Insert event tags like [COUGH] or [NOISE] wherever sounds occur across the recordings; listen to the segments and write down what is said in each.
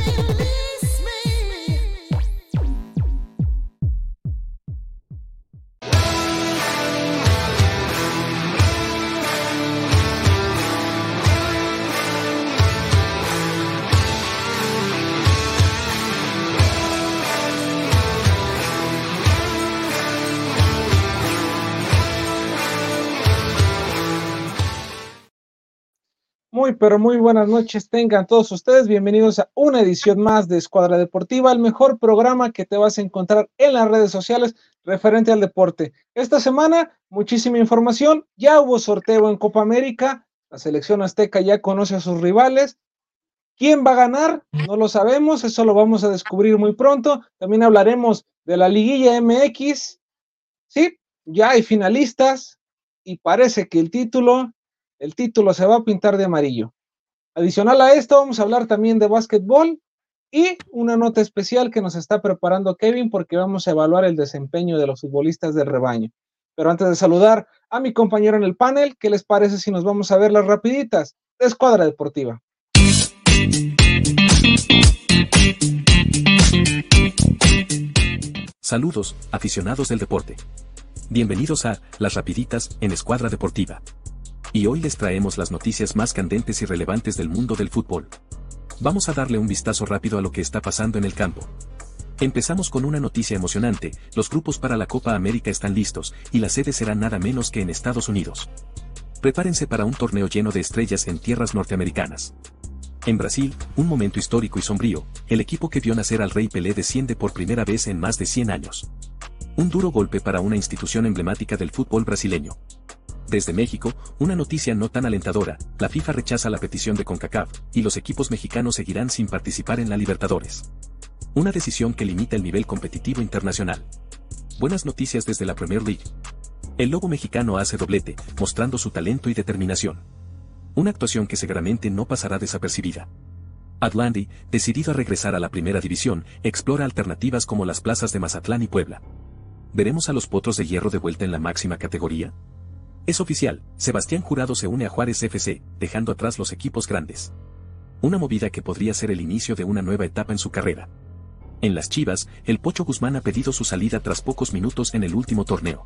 believe. Pero muy buenas noches tengan todos ustedes. Bienvenidos a una edición más de Escuadra Deportiva, el mejor programa que te vas a encontrar en las redes sociales referente al deporte. Esta semana, muchísima información. Ya hubo sorteo en Copa América. La selección azteca ya conoce a sus rivales. ¿Quién va a ganar? No lo sabemos. Eso lo vamos a descubrir muy pronto. También hablaremos de la liguilla MX. Sí, ya hay finalistas y parece que el título el título se va a pintar de amarillo. Adicional a esto, vamos a hablar también de básquetbol y una nota especial que nos está preparando Kevin porque vamos a evaluar el desempeño de los futbolistas del rebaño. Pero antes de saludar a mi compañero en el panel, ¿qué les parece si nos vamos a ver las rapiditas de Escuadra Deportiva? Saludos, aficionados del deporte. Bienvenidos a Las Rapiditas en Escuadra Deportiva y hoy les traemos las noticias más candentes y relevantes del mundo del fútbol. Vamos a darle un vistazo rápido a lo que está pasando en el campo. Empezamos con una noticia emocionante, los grupos para la Copa América están listos, y la sede será nada menos que en Estados Unidos. Prepárense para un torneo lleno de estrellas en tierras norteamericanas. En Brasil, un momento histórico y sombrío, el equipo que vio nacer al Rey Pelé desciende por primera vez en más de 100 años. Un duro golpe para una institución emblemática del fútbol brasileño. Desde México, una noticia no tan alentadora, la FIFA rechaza la petición de CONCACAF, y los equipos mexicanos seguirán sin participar en la Libertadores. Una decisión que limita el nivel competitivo internacional. Buenas noticias desde la Premier League. El lobo mexicano hace doblete, mostrando su talento y determinación. Una actuación que seguramente no pasará desapercibida. Atlandi, decidido a regresar a la primera división, explora alternativas como las plazas de Mazatlán y Puebla. ¿Veremos a los potros de hierro de vuelta en la máxima categoría? Es oficial, Sebastián Jurado se une a Juárez FC, dejando atrás los equipos grandes. Una movida que podría ser el inicio de una nueva etapa en su carrera. En las Chivas, el Pocho Guzmán ha pedido su salida tras pocos minutos en el último torneo.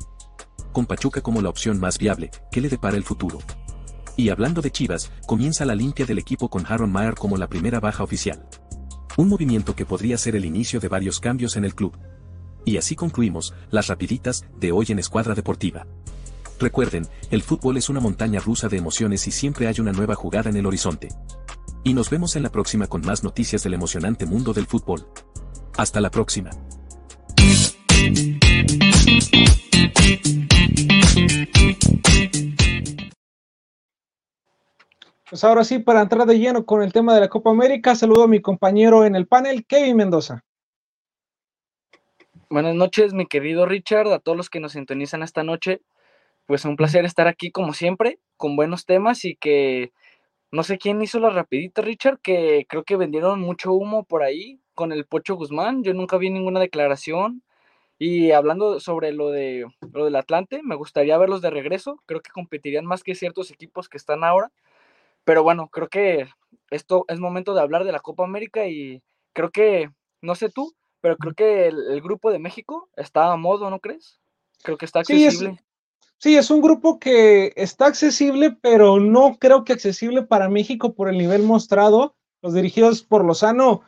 Con Pachuca como la opción más viable, ¿qué le depara el futuro? Y hablando de Chivas, comienza la limpia del equipo con Aaron Mayer como la primera baja oficial. Un movimiento que podría ser el inicio de varios cambios en el club. Y así concluimos, las rapiditas, de hoy en Escuadra Deportiva. Recuerden, el fútbol es una montaña rusa de emociones y siempre hay una nueva jugada en el horizonte. Y nos vemos en la próxima con más noticias del emocionante mundo del fútbol. Hasta la próxima. Pues ahora sí, para entrar de lleno con el tema de la Copa América, saludo a mi compañero en el panel, Kevin Mendoza. Buenas noches, mi querido Richard, a todos los que nos sintonizan esta noche pues un placer estar aquí como siempre, con buenos temas y que no sé quién hizo la rapidita, Richard, que creo que vendieron mucho humo por ahí con el Pocho Guzmán. Yo nunca vi ninguna declaración. Y hablando sobre lo de lo del Atlante, me gustaría verlos de regreso. Creo que competirían más que ciertos equipos que están ahora. Pero bueno, creo que esto es momento de hablar de la Copa América y creo que, no sé tú, pero creo que el, grupo de México está a modo, ¿no crees? Creo que está accesible. Sí, es un grupo que está accesible, pero no creo que accesible para México por el nivel mostrado. Los dirigidos por Lozano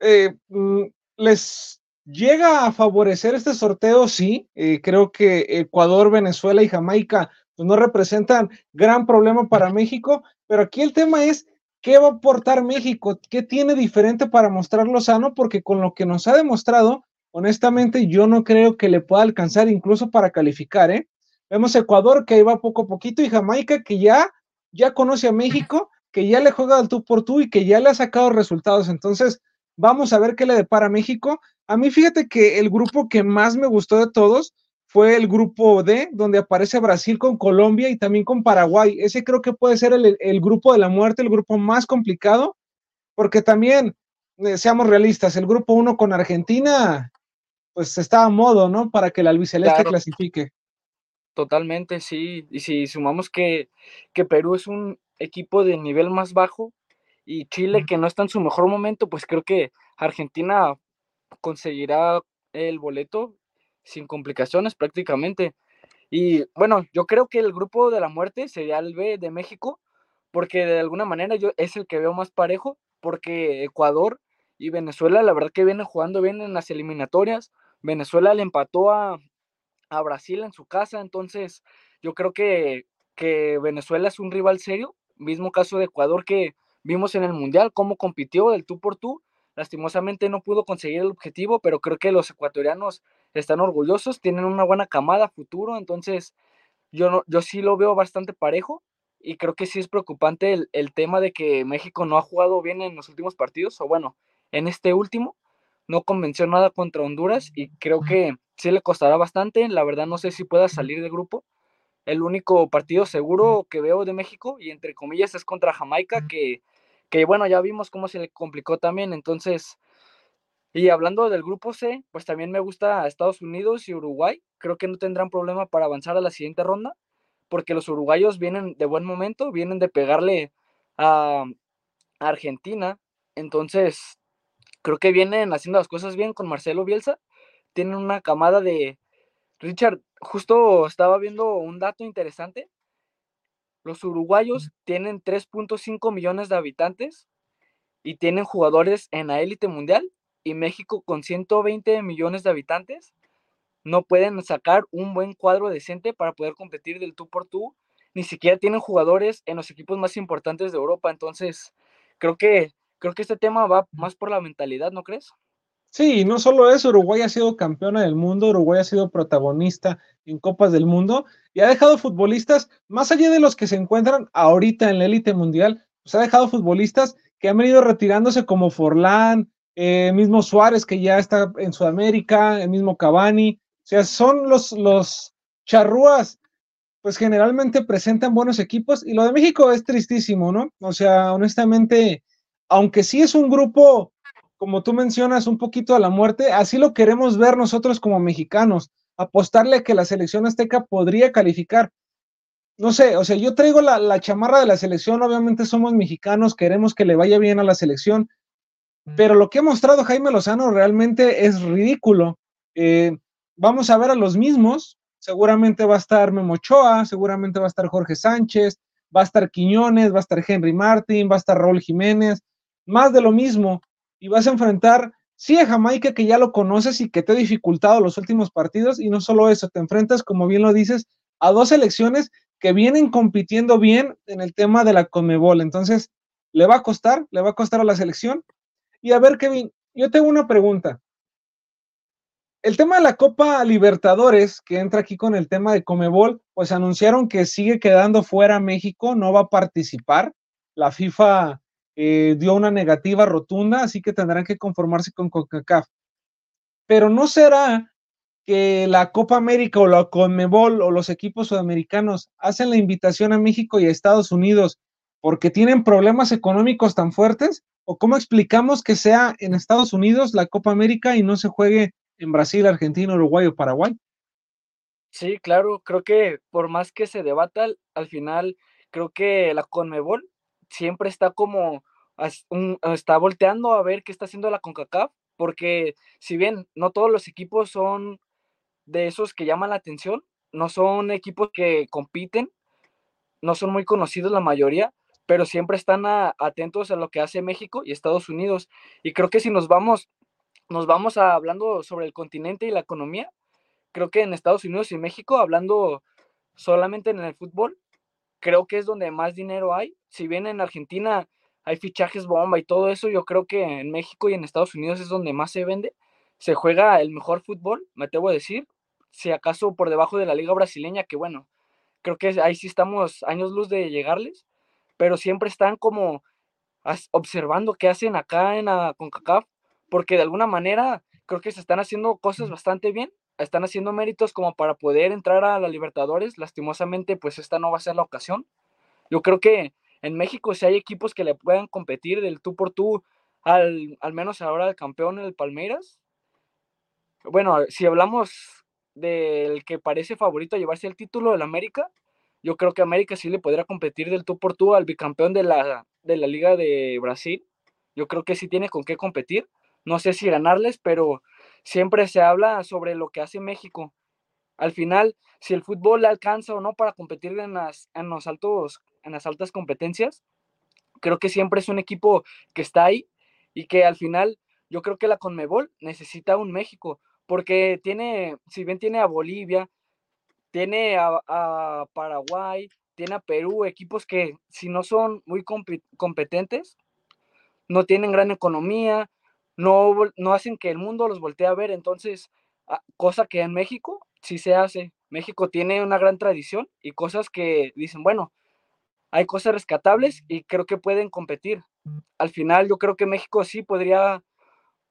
eh, mm, les llega a favorecer este sorteo, sí. Eh, creo que Ecuador, Venezuela y Jamaica pues, no representan gran problema para México, pero aquí el tema es qué va a aportar México, qué tiene diferente para mostrar Lozano, porque con lo que nos ha demostrado, honestamente, yo no creo que le pueda alcanzar incluso para calificar, ¿eh? Vemos Ecuador que va poco a poquito y Jamaica que ya, ya conoce a México, que ya le juega al tú por tú y que ya le ha sacado resultados. Entonces, vamos a ver qué le depara a México. A mí fíjate que el grupo que más me gustó de todos fue el grupo D, donde aparece Brasil con Colombia y también con Paraguay. Ese creo que puede ser el, el grupo de la muerte, el grupo más complicado, porque también, eh, seamos realistas, el grupo 1 con Argentina, pues está a modo, ¿no? Para que el albiceleste clasifique. Totalmente, sí. Y si sumamos que, que Perú es un equipo de nivel más bajo y Chile que no está en su mejor momento, pues creo que Argentina conseguirá el boleto sin complicaciones prácticamente. Y bueno, yo creo que el grupo de la muerte sería el B de México, porque de alguna manera yo es el que veo más parejo, porque Ecuador y Venezuela, la verdad que vienen jugando bien en las eliminatorias. Venezuela le empató a, a Brasil en su casa, entonces yo creo que, que Venezuela es un rival serio, mismo caso de Ecuador que vimos en el Mundial, cómo compitió del tú por tú, lastimosamente no pudo conseguir el objetivo, pero creo que los ecuatorianos están orgullosos, tienen una buena camada futuro, entonces yo, no, yo sí lo veo bastante parejo y creo que sí es preocupante el, el tema de que México no ha jugado bien en los últimos partidos, o bueno, en este último, no convenció nada contra Honduras y creo que sí le costará bastante. La verdad no sé si pueda salir del grupo. El único partido seguro que veo de México y entre comillas es contra Jamaica, que, que bueno, ya vimos cómo se le complicó también. Entonces, y hablando del grupo C, pues también me gusta Estados Unidos y Uruguay. Creo que no tendrán problema para avanzar a la siguiente ronda, porque los uruguayos vienen de buen momento, vienen de pegarle a Argentina. Entonces, creo que vienen haciendo las cosas bien con Marcelo Bielsa. Tienen una camada de... Richard, justo estaba viendo un dato interesante. Los uruguayos tienen 3.5 millones de habitantes y tienen jugadores en la élite mundial y México con 120 millones de habitantes no pueden sacar un buen cuadro decente para poder competir del tú por tú. Ni siquiera tienen jugadores en los equipos más importantes de Europa. Entonces, creo que creo que este tema va más por la mentalidad, ¿no crees? Sí, no solo eso, Uruguay ha sido campeona del mundo, Uruguay ha sido protagonista en Copas del Mundo y ha dejado futbolistas, más allá de los que se encuentran ahorita en la élite mundial, pues ha dejado futbolistas que han venido retirándose como Forlán, eh, mismo Suárez que ya está en Sudamérica, el mismo Cavani, o sea, son los, los charrúas, pues generalmente presentan buenos equipos y lo de México es tristísimo, ¿no? O sea, honestamente, aunque sí es un grupo, como tú mencionas, un poquito a la muerte, así lo queremos ver nosotros como mexicanos, apostarle a que la selección azteca podría calificar. No sé, o sea, yo traigo la, la chamarra de la selección, obviamente somos mexicanos, queremos que le vaya bien a la selección, pero lo que ha mostrado Jaime Lozano realmente es ridículo. Eh, vamos a ver a los mismos, seguramente va a estar Memochoa, seguramente va a estar Jorge Sánchez, va a estar Quiñones, va a estar Henry Martin, va a estar Raúl Jiménez, más de lo mismo, y vas a enfrentar, sí, a Jamaica que ya lo conoces y que te ha dificultado los últimos partidos, y no solo eso, te enfrentas, como bien lo dices, a dos selecciones que vienen compitiendo bien en el tema de la Conmebol. Entonces, le va a costar, le va a costar a la selección. Y a ver, Kevin, yo tengo una pregunta. El tema de la Copa Libertadores, que entra aquí con el tema de Comebol, pues anunciaron que sigue quedando fuera México, no va a participar. La FIFA eh, dio una negativa rotunda, así que tendrán que conformarse con CONCACAF. Pero no será que la Copa América o la CONMEBOL o los equipos sudamericanos hacen la invitación a México y a Estados Unidos porque tienen problemas económicos tan fuertes? ¿O cómo explicamos que sea en Estados Unidos la Copa América y no se juegue en Brasil, Argentina, Uruguay o Paraguay? Sí, claro, creo que por más que se debata, al final creo que la CONMEBOL siempre está como está volteando a ver qué está haciendo la CONCACAF, porque si bien no todos los equipos son de esos que llaman la atención, no son equipos que compiten, no son muy conocidos la mayoría, pero siempre están atentos a lo que hace México y Estados Unidos. Y creo que si nos vamos, nos vamos a, hablando sobre el continente y la economía, creo que en Estados Unidos y México, hablando solamente en el fútbol, creo que es donde más dinero hay. Si bien en Argentina hay fichajes bomba y todo eso, yo creo que en México y en Estados Unidos es donde más se vende. Se juega el mejor fútbol, me atrevo a decir, si acaso por debajo de la liga brasileña, que bueno, creo que ahí sí estamos años luz de llegarles, pero siempre están como observando qué hacen acá en la CONCACAF, porque de alguna manera creo que se están haciendo cosas bastante bien, están haciendo méritos como para poder entrar a la Libertadores, lastimosamente pues esta no va a ser la ocasión. Yo creo que en México si hay equipos que le puedan competir del tú por tú al, al menos ahora el campeón el Palmeiras. Bueno, si hablamos del que parece favorito a llevarse el título del América, yo creo que América sí le podría competir del tú por tú al bicampeón de la, de la Liga de Brasil. Yo creo que sí tiene con qué competir. No sé si ganarles, pero siempre se habla sobre lo que hace México. Al final, si el fútbol le alcanza o no para competir en las, en los altos, en las altas competencias, creo que siempre es un equipo que está ahí y que al final yo creo que la Conmebol necesita un México, porque tiene, si bien tiene a Bolivia, tiene a, Paraguay, tiene a Perú, equipos que si no son muy competentes, no tienen gran economía, no, no hacen que el mundo los voltee a ver, entonces, ah, cosa que en México sí se hace. México tiene una gran tradición y cosas que dicen, bueno, hay cosas rescatables y creo que pueden competir. Al final yo creo que México sí podría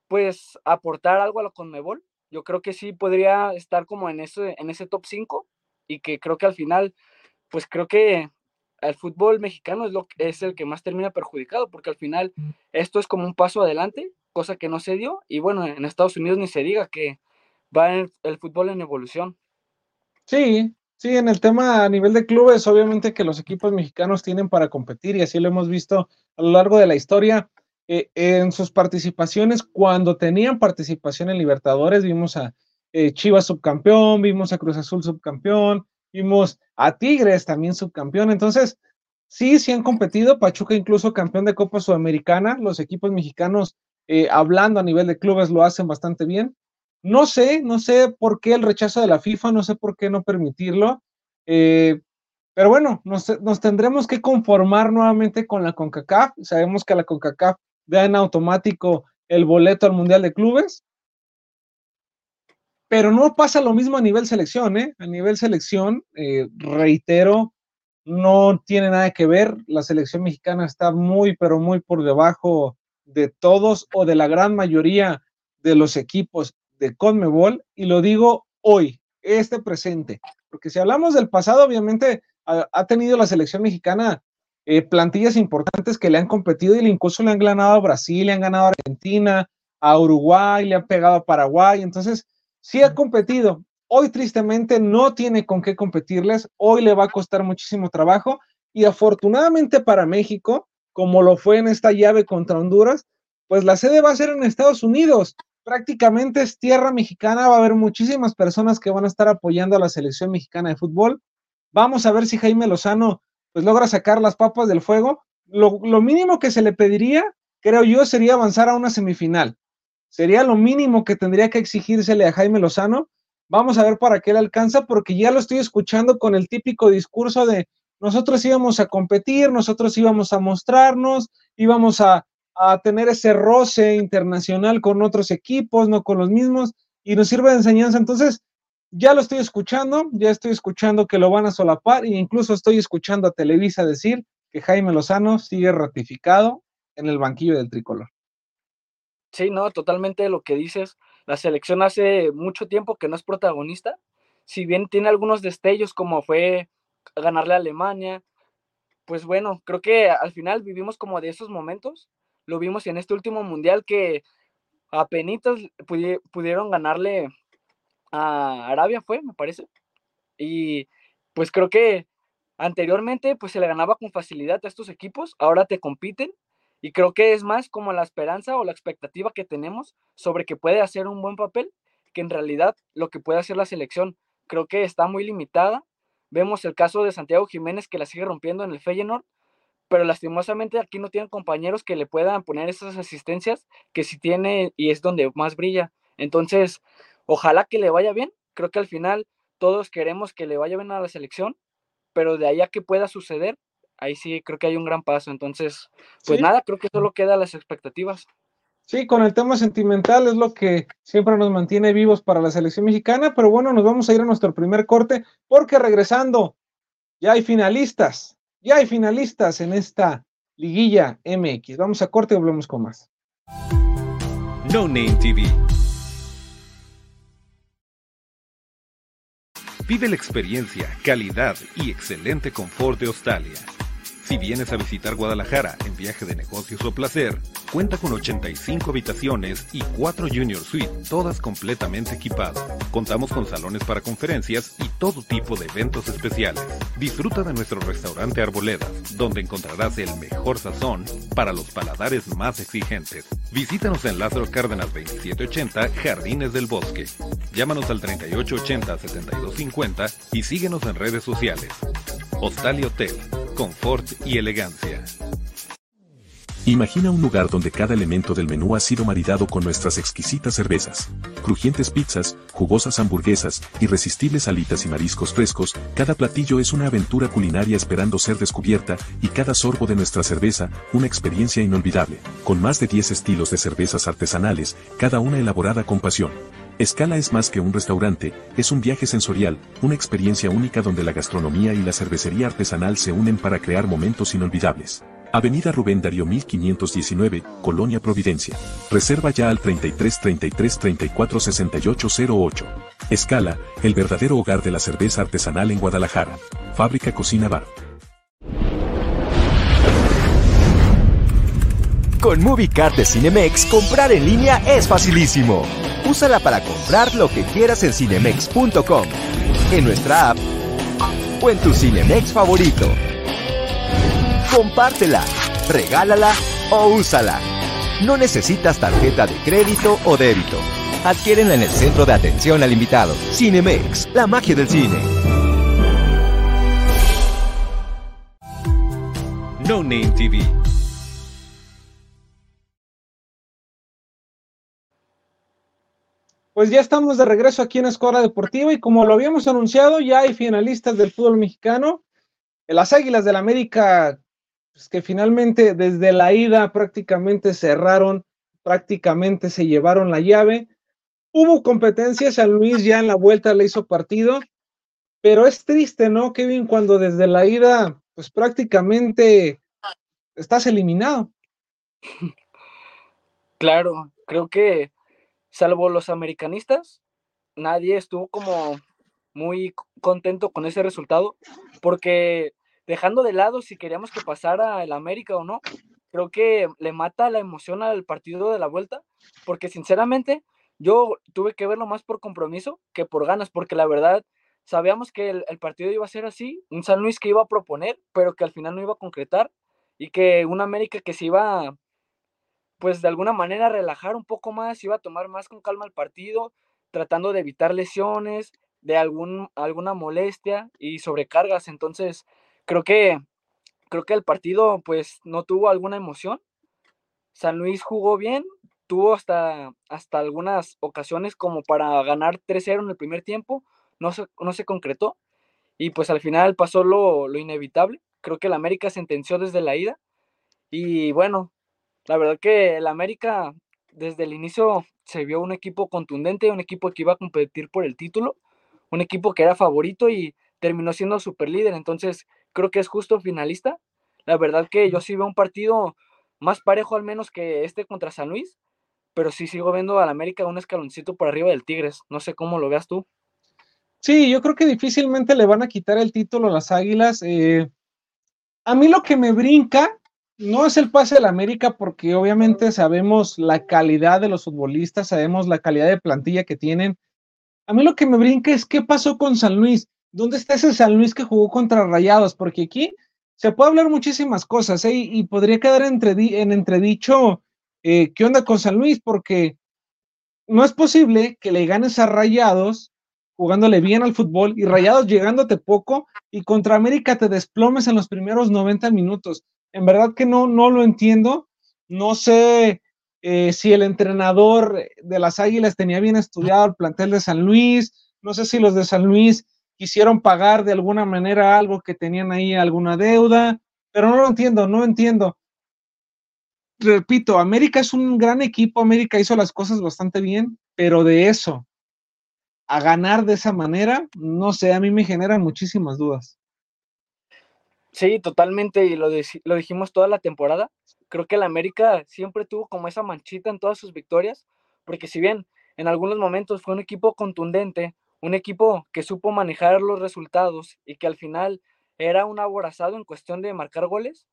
pues aportar algo a la Conmebol. Yo creo que sí podría estar como en ese, en ese top 5 y que creo que al final, pues creo que el fútbol mexicano es, lo, es el que más termina perjudicado, porque al final esto es como un paso adelante, cosa que no se dio, y bueno, en Estados Unidos ni se diga que va el, el fútbol en evolución. Sí, sí, en el tema a nivel de clubes, obviamente que los equipos mexicanos tienen para competir y así lo hemos visto a lo largo de la historia. Eh, en sus participaciones, cuando tenían participación en Libertadores, vimos a eh, Chivas subcampeón, vimos a Cruz Azul subcampeón, vimos a Tigres también subcampeón. Entonces, sí, sí han competido. Pachuca incluso campeón de Copa Sudamericana. Los equipos mexicanos, eh, hablando a nivel de clubes, lo hacen bastante bien. No sé, no sé por qué el rechazo de la FIFA, no sé por qué no permitirlo. pero bueno, nos, nos, tendremos que conformar nuevamente con la CONCACAF. Sabemos que la CONCACAF da en automático el boleto al Mundial de Clubes. Pero no pasa lo mismo a nivel selección, ¿eh? A nivel selección, eh, reitero, no tiene nada que ver. La selección mexicana está muy, pero muy por debajo de todos o de la gran mayoría de los equipos de Conmebol. Y lo digo hoy, este presente. Porque si hablamos del pasado, obviamente ha tenido la selección mexicana eh, plantillas importantes que le han competido y incluso le han ganado a Brasil, le han ganado a Argentina, a Uruguay, le han pegado a Paraguay. Entonces, sí ha competido. Hoy tristemente no tiene con qué competirles. Hoy le va a costar muchísimo trabajo. Y afortunadamente para México, como lo fue en esta llave contra Honduras, pues la sede va a ser en Estados Unidos. Prácticamente es tierra mexicana, va a haber muchísimas personas que van a estar apoyando a la selección mexicana de fútbol. Vamos a ver si Jaime Lozano pues logra sacar las papas del fuego. Lo, mínimo que se le pediría, creo yo, sería avanzar a una semifinal. Sería lo mínimo que tendría que exigírsele a Jaime Lozano. Vamos a ver para qué le alcanza, porque ya lo estoy escuchando con el típico discurso de nosotros íbamos a competir, nosotros íbamos a mostrarnos, íbamos a, a tener ese roce internacional con otros equipos, no con los mismos, y nos sirve de enseñanza. Entonces, ya lo estoy escuchando, ya estoy escuchando que lo van a solapar e incluso estoy escuchando a Televisa decir que Jaime Lozano sigue ratificado en el banquillo del tricolor. Sí, no, totalmente lo que dices. La selección hace mucho tiempo que no es protagonista. Si bien tiene algunos destellos como fue ganarle a Alemania, pues bueno, creo que al final vivimos como de esos momentos. Lo vimos en este último mundial que apenas pudieron ganarle a Arabia fue, me parece. Y pues creo que anteriormente pues se le ganaba con facilidad a estos equipos, ahora te compiten y creo que es más como la esperanza o la expectativa que tenemos sobre que puede hacer un buen papel que en realidad lo que puede hacer la selección. Creo que está muy limitada. Vemos el caso de Santiago Jiménez que la sigue rompiendo en el Feyenoord, pero lastimosamente aquí no tienen compañeros que le puedan poner esas asistencias que sí tiene y es donde más brilla. Entonces, Ojalá que le vaya bien. Creo que al final todos queremos que le vaya bien a la selección, pero de ahí a que pueda suceder, ahí sí creo que hay un gran paso. Entonces, pues nada, creo que solo queda las expectativas. Sí, con el tema sentimental es lo que siempre nos mantiene vivos para la selección mexicana, pero bueno, nos vamos a ir a nuestro primer corte porque regresando, ya hay finalistas, ya hay finalistas en esta liguilla MX. Vamos a corte y volvemos con más. No Name TV Vive la experiencia, calidad y excelente confort de Australia. Si vienes a visitar Guadalajara en viaje de negocios o placer, cuenta con 85 habitaciones y 4 Junior Suite, todas completamente equipadas. Contamos con salones para conferencias y todo tipo de eventos especiales. Disfruta de nuestro restaurante Arboleda, donde encontrarás el mejor sazón para los paladares más exigentes. Visítanos en Lázaro Cárdenas 2780, Jardines del Bosque. Llámanos al 3880-7250 y síguenos en redes sociales. Hostal y Hotel, confort y elegancia. Imagina un lugar donde cada elemento del menú ha sido maridado con nuestras exquisitas cervezas. Crujientes pizzas, jugosas hamburguesas, irresistibles alitas y mariscos frescos, cada platillo es una aventura culinaria esperando ser descubierta y cada sorbo de nuestra cerveza, una experiencia inolvidable. Con más de 10 estilos de cervezas artesanales, cada una elaborada con pasión. Escala es más que un restaurante, es un viaje sensorial, una experiencia única donde la gastronomía y la cervecería artesanal se unen para crear momentos inolvidables. Avenida Rubén Darío 1519, Colonia Providencia. Reserva ya al 33 33 34 68 08. Escala, el verdadero hogar de la cerveza artesanal en Guadalajara. Fábrica Cocina Bar. Con MovieCard de Cinemex, comprar en línea es facilísimo. Úsala para comprar lo que quieras en cinemex.com, en nuestra app o en tu Cinemex favorito. Compártela, regálala o úsala. No necesitas tarjeta de crédito o débito. Adquiérenla en el centro de atención al invitado. Cinemex, la magia del cine. No Name TV. Pues ya estamos de regreso aquí en Escuadra Deportiva y como lo habíamos anunciado, ya hay finalistas del fútbol mexicano. Las Águilas del América pues, que finalmente desde la ida prácticamente cerraron, prácticamente se llevaron la llave. Hubo competencia, San Luis ya en la vuelta le hizo partido, pero es triste, ¿no, Kevin? Cuando desde la ida, pues prácticamente estás eliminado. [LAUGHS] Claro, creo que salvo los americanistas, nadie estuvo como muy contento con ese resultado, porque dejando de lado si queríamos que pasara el América o no, creo que le mata la emoción al partido de la vuelta, porque sinceramente yo tuve que verlo más por compromiso que por ganas, porque la verdad sabíamos que el, partido iba a ser así, un San Luis que iba a proponer, pero que al final no iba a concretar, y que un América que se iba, pues de alguna manera relajar un poco más, iba a tomar más con calma el partido, tratando de evitar lesiones, de algún, alguna molestia y sobrecargas, entonces creo que, creo que el partido pues no tuvo alguna emoción. San Luis jugó bien, tuvo hasta, hasta algunas ocasiones como para ganar 3-0 en el primer tiempo, no se, no se concretó y pues al final pasó lo, lo inevitable. Creo que el América sentenció desde la ida y bueno, la verdad que el América desde el inicio se vio un equipo contundente, un equipo que iba a competir por el título, un equipo que era favorito y terminó siendo super líder. Entonces, creo que es justo finalista. La verdad que yo sí veo un partido más parejo al menos que este contra San Luis, pero sí sigo viendo al América un escaloncito por arriba del Tigres. No sé cómo lo veas tú. Sí, yo creo que difícilmente le van a quitar el título a las Águilas. Eh, a mí lo que me brinca no es el pase del América, porque obviamente sabemos la calidad de los futbolistas, sabemos la calidad de plantilla que tienen. A mí lo que me brinca es qué pasó con San Luis. ¿dónde está ese San Luis que jugó contra Rayados? Porque aquí se puede hablar muchísimas cosas ¿eh? y, podría quedar en entredicho eh, qué onda con San Luis, porque no es posible que le ganes a Rayados jugándole bien al fútbol y Rayados llegándote poco y contra América te desplomes en los primeros 90 minutos. En verdad que no, no lo entiendo. No sé eh, si el entrenador de las Águilas tenía bien estudiado el plantel de San Luis. No sé si los de San Luis quisieron pagar de alguna manera algo que tenían ahí, alguna deuda, pero no lo entiendo, no entiendo. Repito, América es un gran equipo, América hizo las cosas bastante bien, pero de eso a ganar de esa manera, no sé, a mí me generan muchísimas dudas. Sí, totalmente, y lo, lo dijimos toda la temporada. Creo que el América siempre tuvo como esa manchita en todas sus victorias, porque si bien en algunos momentos fue un equipo contundente, un equipo que supo manejar los resultados y que al final era un aborazado en cuestión de marcar goles,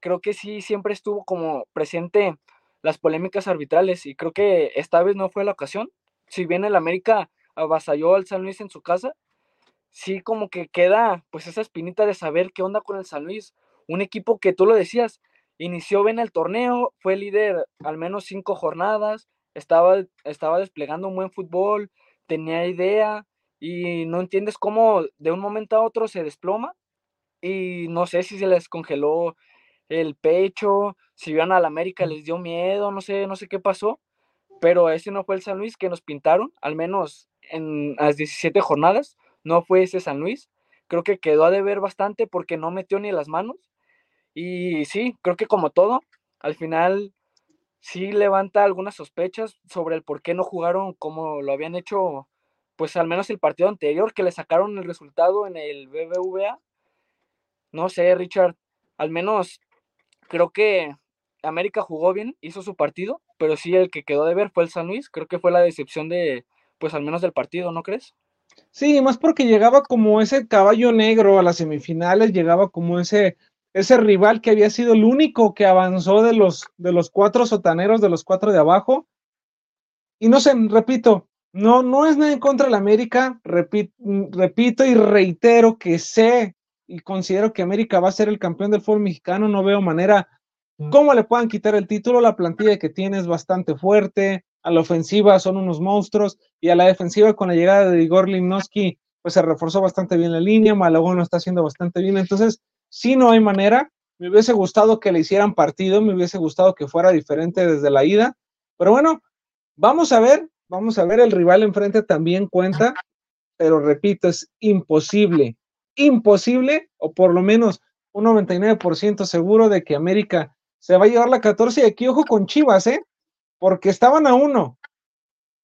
creo que sí siempre estuvo como presente las polémicas arbitrales y creo que esta vez no fue la ocasión. Si bien el América avasalló al San Luis en su casa, sí como que queda pues esa espinita de saber qué onda con el San Luis, un equipo que tú lo decías, inició bien el torneo, fue líder al menos cinco jornadas, estaba, estaba desplegando un buen fútbol, tenía idea y no entiendes cómo de un momento a otro se desploma y no sé si se les congeló el pecho, si iban al América les dio miedo, no sé, no sé qué pasó, pero ese no fue el San Luis que nos pintaron, al menos en las 17 jornadas, no fue ese San Luis. Creo que quedó a deber bastante porque no metió ni las manos. Y sí, creo que como todo, al final sí levanta algunas sospechas sobre el por qué no jugaron como lo habían hecho, pues al menos el partido anterior, que le sacaron el resultado en el BBVA. No sé, Richard, al menos creo que América jugó bien, hizo su partido, pero sí el que quedó de ver fue el San Luis. Creo que fue la decepción de, pues al menos del partido, ¿no crees? Sí, más porque llegaba como ese caballo negro a las semifinales, llegaba como ese, ese rival que había sido el único que avanzó de los, de los cuatro sotaneros, de los cuatro de abajo. Y no sé, repito, no, no es nada en contra de la América, repito, repito y reitero que sé y considero que América va a ser el campeón del fútbol mexicano, no veo manera cómo le puedan quitar el título, la plantilla que tiene es bastante fuerte, a la ofensiva son unos monstruos y a la defensiva con la llegada de Igor Limnoski pues se reforzó bastante bien la línea, Malagón lo está haciendo bastante bien, entonces si no hay manera, me hubiese gustado que le hicieran partido, me hubiese gustado que fuera diferente desde la ida, pero bueno, vamos a ver, vamos a ver, el rival enfrente también cuenta, pero repito, es imposible, imposible, o por lo menos un 99% seguro de que América se va a llevar la 14 y aquí ojo con Chivas, ¿eh? Porque estaban a uno.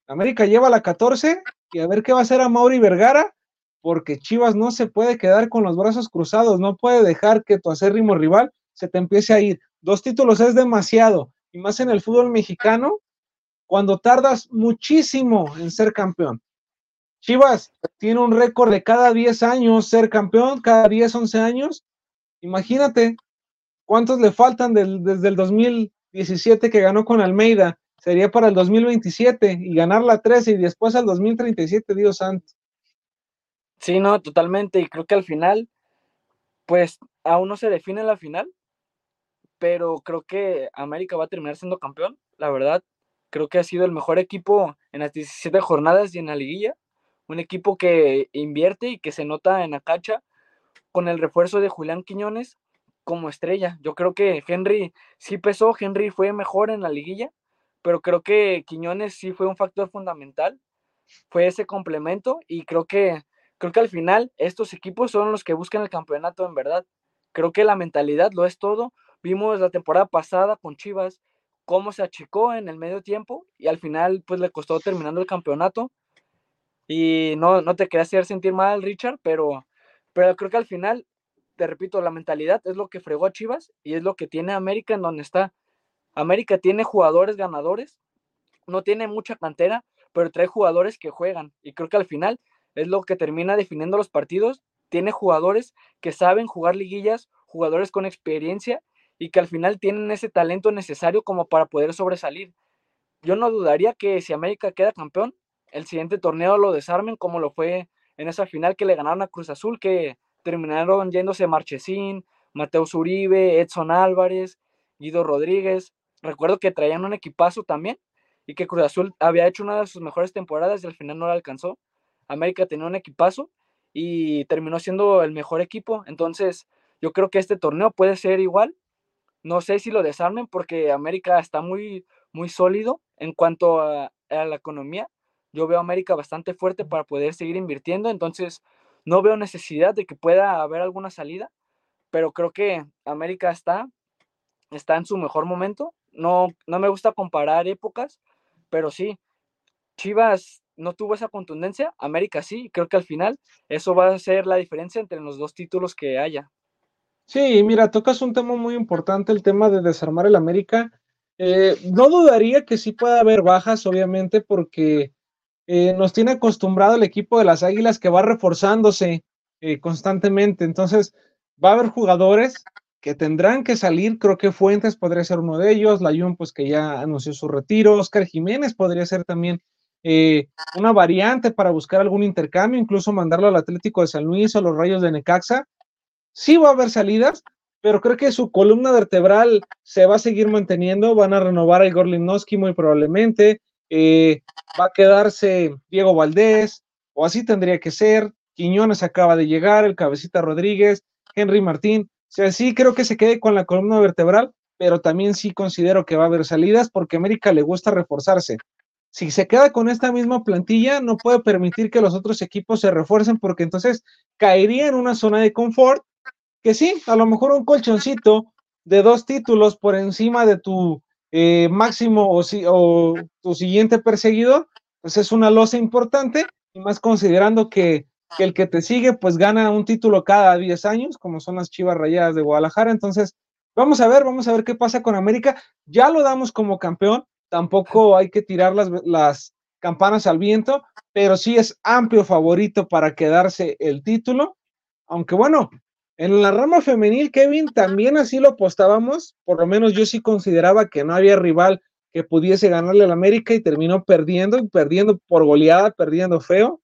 América lleva la 14 y a ver qué va a hacer a Mauri Vergara, porque Chivas no se puede quedar con los brazos cruzados, no puede dejar que tu acérrimo rival se te empiece a ir. Dos títulos es demasiado, y más en el fútbol mexicano, cuando tardas muchísimo en ser campeón. Chivas tiene un récord de cada 10 años ser campeón, cada 10, 11 años. Imagínate cuántos le faltan desde el 2017 que ganó con Almeida sería para el 2027 y ganar la 13 y después al 2037, Dios santo. Sí, no, totalmente. Y creo que al final, pues aún no se define la final, pero creo que América va a terminar siendo campeón. La verdad, creo que ha sido el mejor equipo en las 17 jornadas y en la liguilla. Un equipo que invierte y que se nota en la cancha con el refuerzo de Julián Quiñones como estrella. Yo creo que Henry sí pesó, Henry fue mejor en la liguilla, pero creo que Quiñones sí fue un factor fundamental, fue ese complemento y creo que, creo que al final estos equipos son los que buscan el campeonato en verdad. Creo que la mentalidad lo es todo. Vimos la temporada pasada con Chivas cómo se achicó en el medio tiempo y al final pues le costó terminando el campeonato. Y no, no te quería hacer sentir mal, Richard, pero, pero creo que al final, te repito, la mentalidad es lo que fregó a Chivas y es lo que tiene América en donde está. América tiene jugadores ganadores, no tiene mucha cantera, pero trae jugadores que juegan. Y creo que al final es lo que termina definiendo los partidos. Tiene jugadores que saben jugar liguillas, jugadores con experiencia y que al final tienen ese talento necesario como para poder sobresalir. Yo no dudaría que si América queda campeón, el siguiente torneo lo desarmen como lo fue en esa final que le ganaron a Cruz Azul, que terminaron yéndose Marchesín, Mateo Zuribe, Edson Álvarez, Guido Rodríguez. Recuerdo que traían un equipazo también y que Cruz Azul había hecho una de sus mejores temporadas y al final no la alcanzó. América tenía un equipazo y terminó siendo el mejor equipo. Entonces, yo creo que este torneo puede ser igual. No sé si lo desarmen porque América está muy, muy sólido en cuanto a, la economía. Yo veo a América bastante fuerte para poder seguir invirtiendo. Entonces, no veo necesidad de que pueda haber alguna salida. Pero creo que América está está en su mejor momento. No, no me gusta comparar épocas, pero sí, Chivas no tuvo esa contundencia, América sí, creo que al final eso va a ser la diferencia entre los dos títulos que haya. Sí, mira, tocas un tema muy importante, el tema de desarmar el América. Eh, no dudaría que sí pueda haber bajas, obviamente, porque eh, nos tiene acostumbrado el equipo de las Águilas que va reforzándose eh, constantemente. Entonces, va a haber jugadores que tendrán que salir, creo que Fuentes podría ser uno de ellos, Layun pues que ya anunció su retiro, Oscar Jiménez podría ser también eh, una variante para buscar algún intercambio, incluso mandarlo al Atlético de San Luis o los Rayos de Necaxa. Sí va a haber salidas, pero creo que su columna vertebral se va a seguir manteniendo, van a renovar a Igor Linovsky muy probablemente, eh, va a quedarse Diego Valdés, o así tendría que ser, Quiñones acaba de llegar, el Cabecita Rodríguez, Henry Martín, sea, sí creo que se quede con la columna vertebral, pero también sí considero que va a haber salidas porque América le gusta reforzarse. Si se queda con esta misma plantilla, no puede permitir que los otros equipos se refuercen porque entonces caería en una zona de confort que sí, a lo mejor un colchoncito de dos títulos por encima de tu eh, máximo o, o tu siguiente perseguidor, pues es una losa importante y más considerando que, que, el que te sigue pues gana un título cada 10 años, como son las Chivas Rayadas de Guadalajara, entonces vamos a ver, vamos a ver qué pasa con América, ya lo damos como campeón, tampoco hay que tirar las, las campanas al viento, pero sí es amplio favorito para quedarse el título, aunque bueno, en la rama femenil, Kevin, también así lo apostábamos, por lo menos yo sí consideraba que no había rival que pudiese ganarle al América y terminó perdiendo, perdiendo por goleada, perdiendo feo.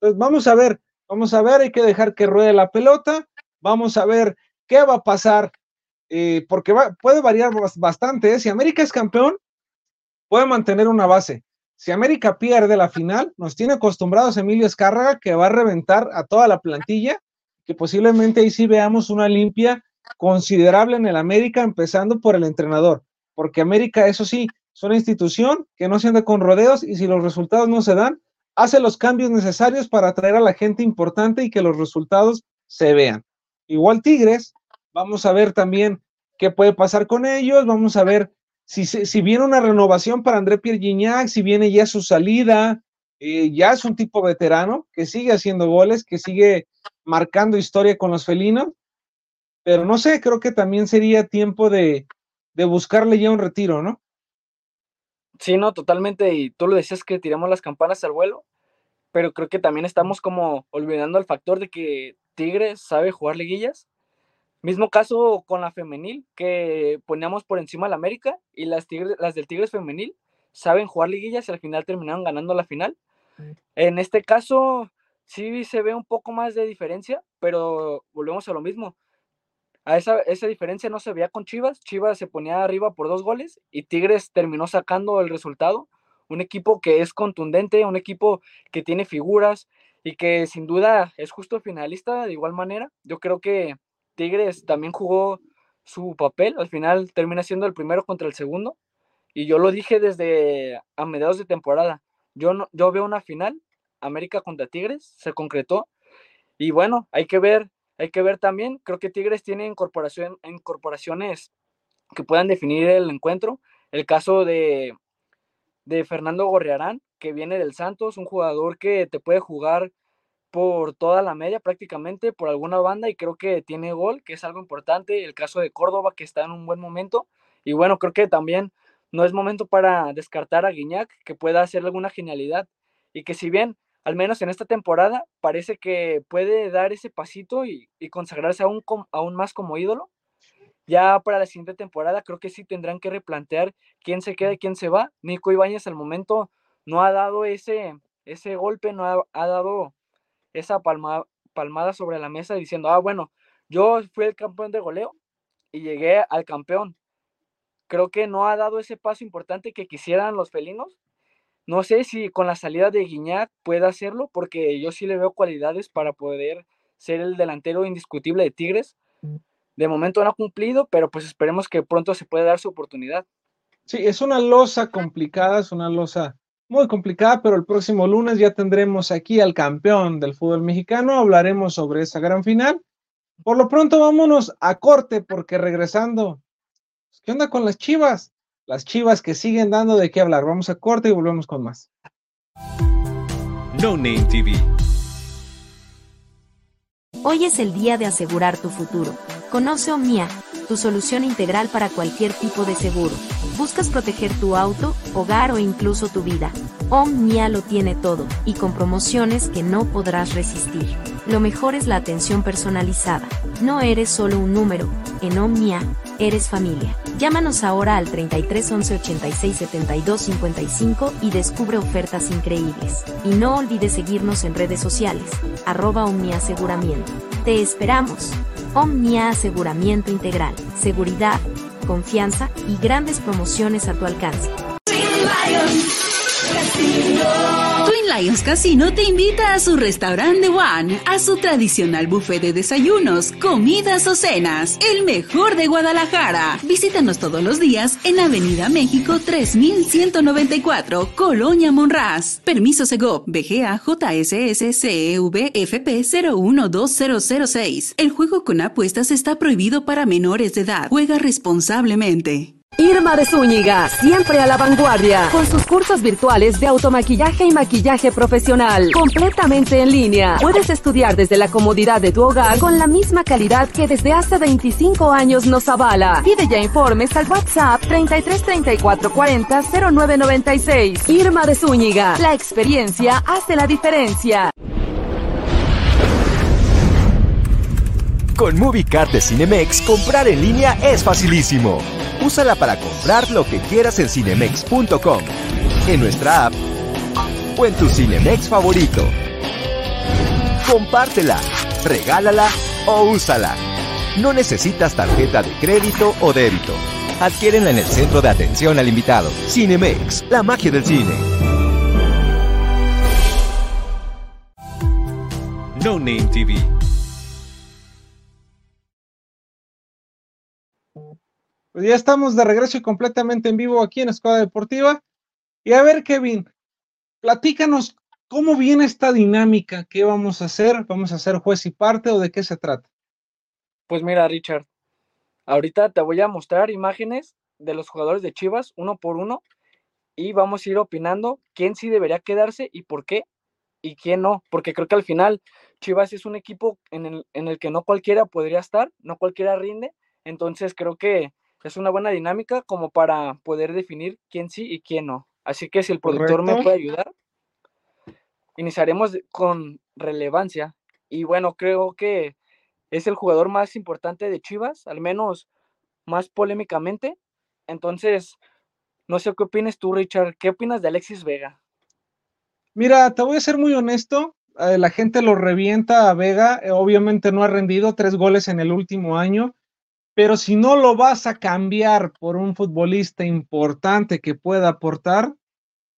Entonces vamos a ver, vamos a ver, hay que dejar que ruede la pelota, vamos a ver qué va a pasar, eh, porque puede variar bastante. ¿eh? Si América es campeón, puede mantener una base. Si América pierde la final, nos tiene acostumbrados Emilio Escárraga que va a reventar a toda la plantilla que posiblemente ahí sí veamos una limpia considerable en el América, empezando por el entrenador, porque América, eso sí, es una institución que no se anda con rodeos y si los resultados no se dan, hace los cambios necesarios para atraer a la gente importante y que los resultados se vean. Igual Tigres, vamos a ver también qué puede pasar con ellos, vamos a ver si, viene una renovación para André Pierre Gignac, si viene ya su salida, eh, ya es un tipo veterano que sigue haciendo goles, que sigue marcando historia con los felinos, pero no sé, creo que también sería tiempo de, de buscarle ya un retiro, ¿no? Sí, no, totalmente, y tú lo decías que tiramos las campanas al vuelo, pero creo que también estamos como olvidando el factor de que Tigres sabe jugar liguillas. Mismo caso con la femenil, que poníamos por encima la América y las, tigres, las del Tigres femenil saben jugar liguillas y al final terminaron ganando la final. En este caso, sí se ve un poco más de diferencia, pero volvemos a lo mismo. A esa, esa diferencia no se veía con Chivas. Chivas se ponía arriba por dos goles y Tigres terminó sacando el resultado. Un equipo que es contundente, un equipo que tiene figuras y que sin duda es justo finalista de igual manera. Yo creo que Tigres también jugó su papel. Al final termina siendo el primero contra el segundo. Y yo lo dije desde a mediados de temporada. Yo, no, yo veo una final, América contra Tigres, se concretó. Y bueno, hay que ver, hay que ver también, creo que Tigres tiene incorporación, incorporaciones que puedan definir el encuentro. El caso de, de Fernando Gorriarán, que viene del Santos, un jugador que te puede jugar por toda la media prácticamente, por alguna banda, y creo que tiene gol, que es algo importante. El caso de Córdoba, que está en un buen momento. Y bueno, creo que también no es momento para descartar a Guiñac, que pueda hacer alguna genialidad y que si bien, al menos en esta temporada, parece que puede dar ese pasito y, consagrarse aún, aún más como ídolo, ya para la siguiente temporada creo que sí tendrán que replantear quién se queda y quién se va. Nico Ibáñez al momento no ha dado ese, ese golpe, no ha, dado esa palmada sobre la mesa diciendo, ah, bueno, yo fui el campeón de goleo y llegué al campeón creo que no ha dado ese paso importante que quisieran los felinos. No sé si con la salida de Guiñac pueda hacerlo, porque yo sí le veo cualidades para poder ser el delantero indiscutible de Tigres. Mm. De momento no ha cumplido, pero pues esperemos que pronto se pueda dar su oportunidad. Sí, es una losa complicada, es una losa muy complicada, pero el próximo lunes ya tendremos aquí al campeón del fútbol mexicano, hablaremos sobre esa gran final. Por lo pronto vámonos a corte porque regresando ¿Qué onda con las chivas? Las chivas que siguen dando de qué hablar. Vamos a corte y volvemos con más. No Name TV. Hoy es el día de asegurar tu futuro. Conoce Omnia, tu solución integral para cualquier tipo de seguro. Buscas proteger tu auto, hogar o incluso tu vida. Omnia lo tiene todo, y con promociones que no podrás resistir. Lo mejor es la atención personalizada. No eres solo un número, en Omnia, eres familia. Llámanos ahora al 33 11 86 72 55 y descubre ofertas increíbles. Y no olvides seguirnos en redes sociales, arroba Omnia Aseguramiento. Te esperamos. Omnia Aseguramiento Integral, seguridad, confianza y grandes promociones a tu alcance. Lions Casino te invita a su restaurante One, a su tradicional buffet de desayunos, comidas o cenas, el mejor de Guadalajara. Visítanos todos los días en Avenida México 3194, Colonia Monraz. Permiso Segov, BGA JSS CEV FP 012006. El juego con apuestas está prohibido para menores de edad. Juega responsablemente. Irma de Zúñiga, siempre a la vanguardia, con sus cursos virtuales de automaquillaje y maquillaje profesional, completamente en línea. Puedes estudiar desde la comodidad de tu hogar con la misma calidad que desde hace 25 años nos avala. Pide ya informes al WhatsApp 33 34 40 0996. Irma de Zúñiga, la experiencia hace la diferencia. Con MovieCard de Cinemex, comprar en línea es facilísimo. Úsala para comprar lo que quieras en cinemex.com, en nuestra app o en tu Cinemex favorito. Compártela, regálala o úsala. No necesitas tarjeta de crédito o débito. Adquiérenla en el centro de atención al invitado. Cinemex, la magia del cine. No Name TV. Pues ya estamos de regreso y completamente en vivo aquí en Escuela Deportiva. Y a ver, Kevin, platícanos cómo viene esta dinámica, qué vamos a hacer, vamos a hacer juez y parte o de qué se trata. Pues mira, Richard, ahorita te voy a mostrar imágenes de los jugadores de Chivas uno por uno y vamos a ir opinando quién sí debería quedarse y por qué y quién no, porque creo que al final Chivas es un equipo en el, en el que no cualquiera podría estar, no cualquiera rinde, entonces creo que es una buena dinámica como para poder definir quién sí y quién no. Así que si el productor me puede ayudar, iniciaremos con relevancia. Y bueno, creo que es el jugador más importante de Chivas, al menos más polémicamente. Entonces, no sé qué opinas tú, Richard. ¿Qué opinas de Alexis Vega? Mira, te voy a ser muy honesto. eh, la gente lo revienta a Vega. eh, obviamente no ha rendido tres goles en el último año. Pero si no lo vas a cambiar por un futbolista importante que pueda aportar,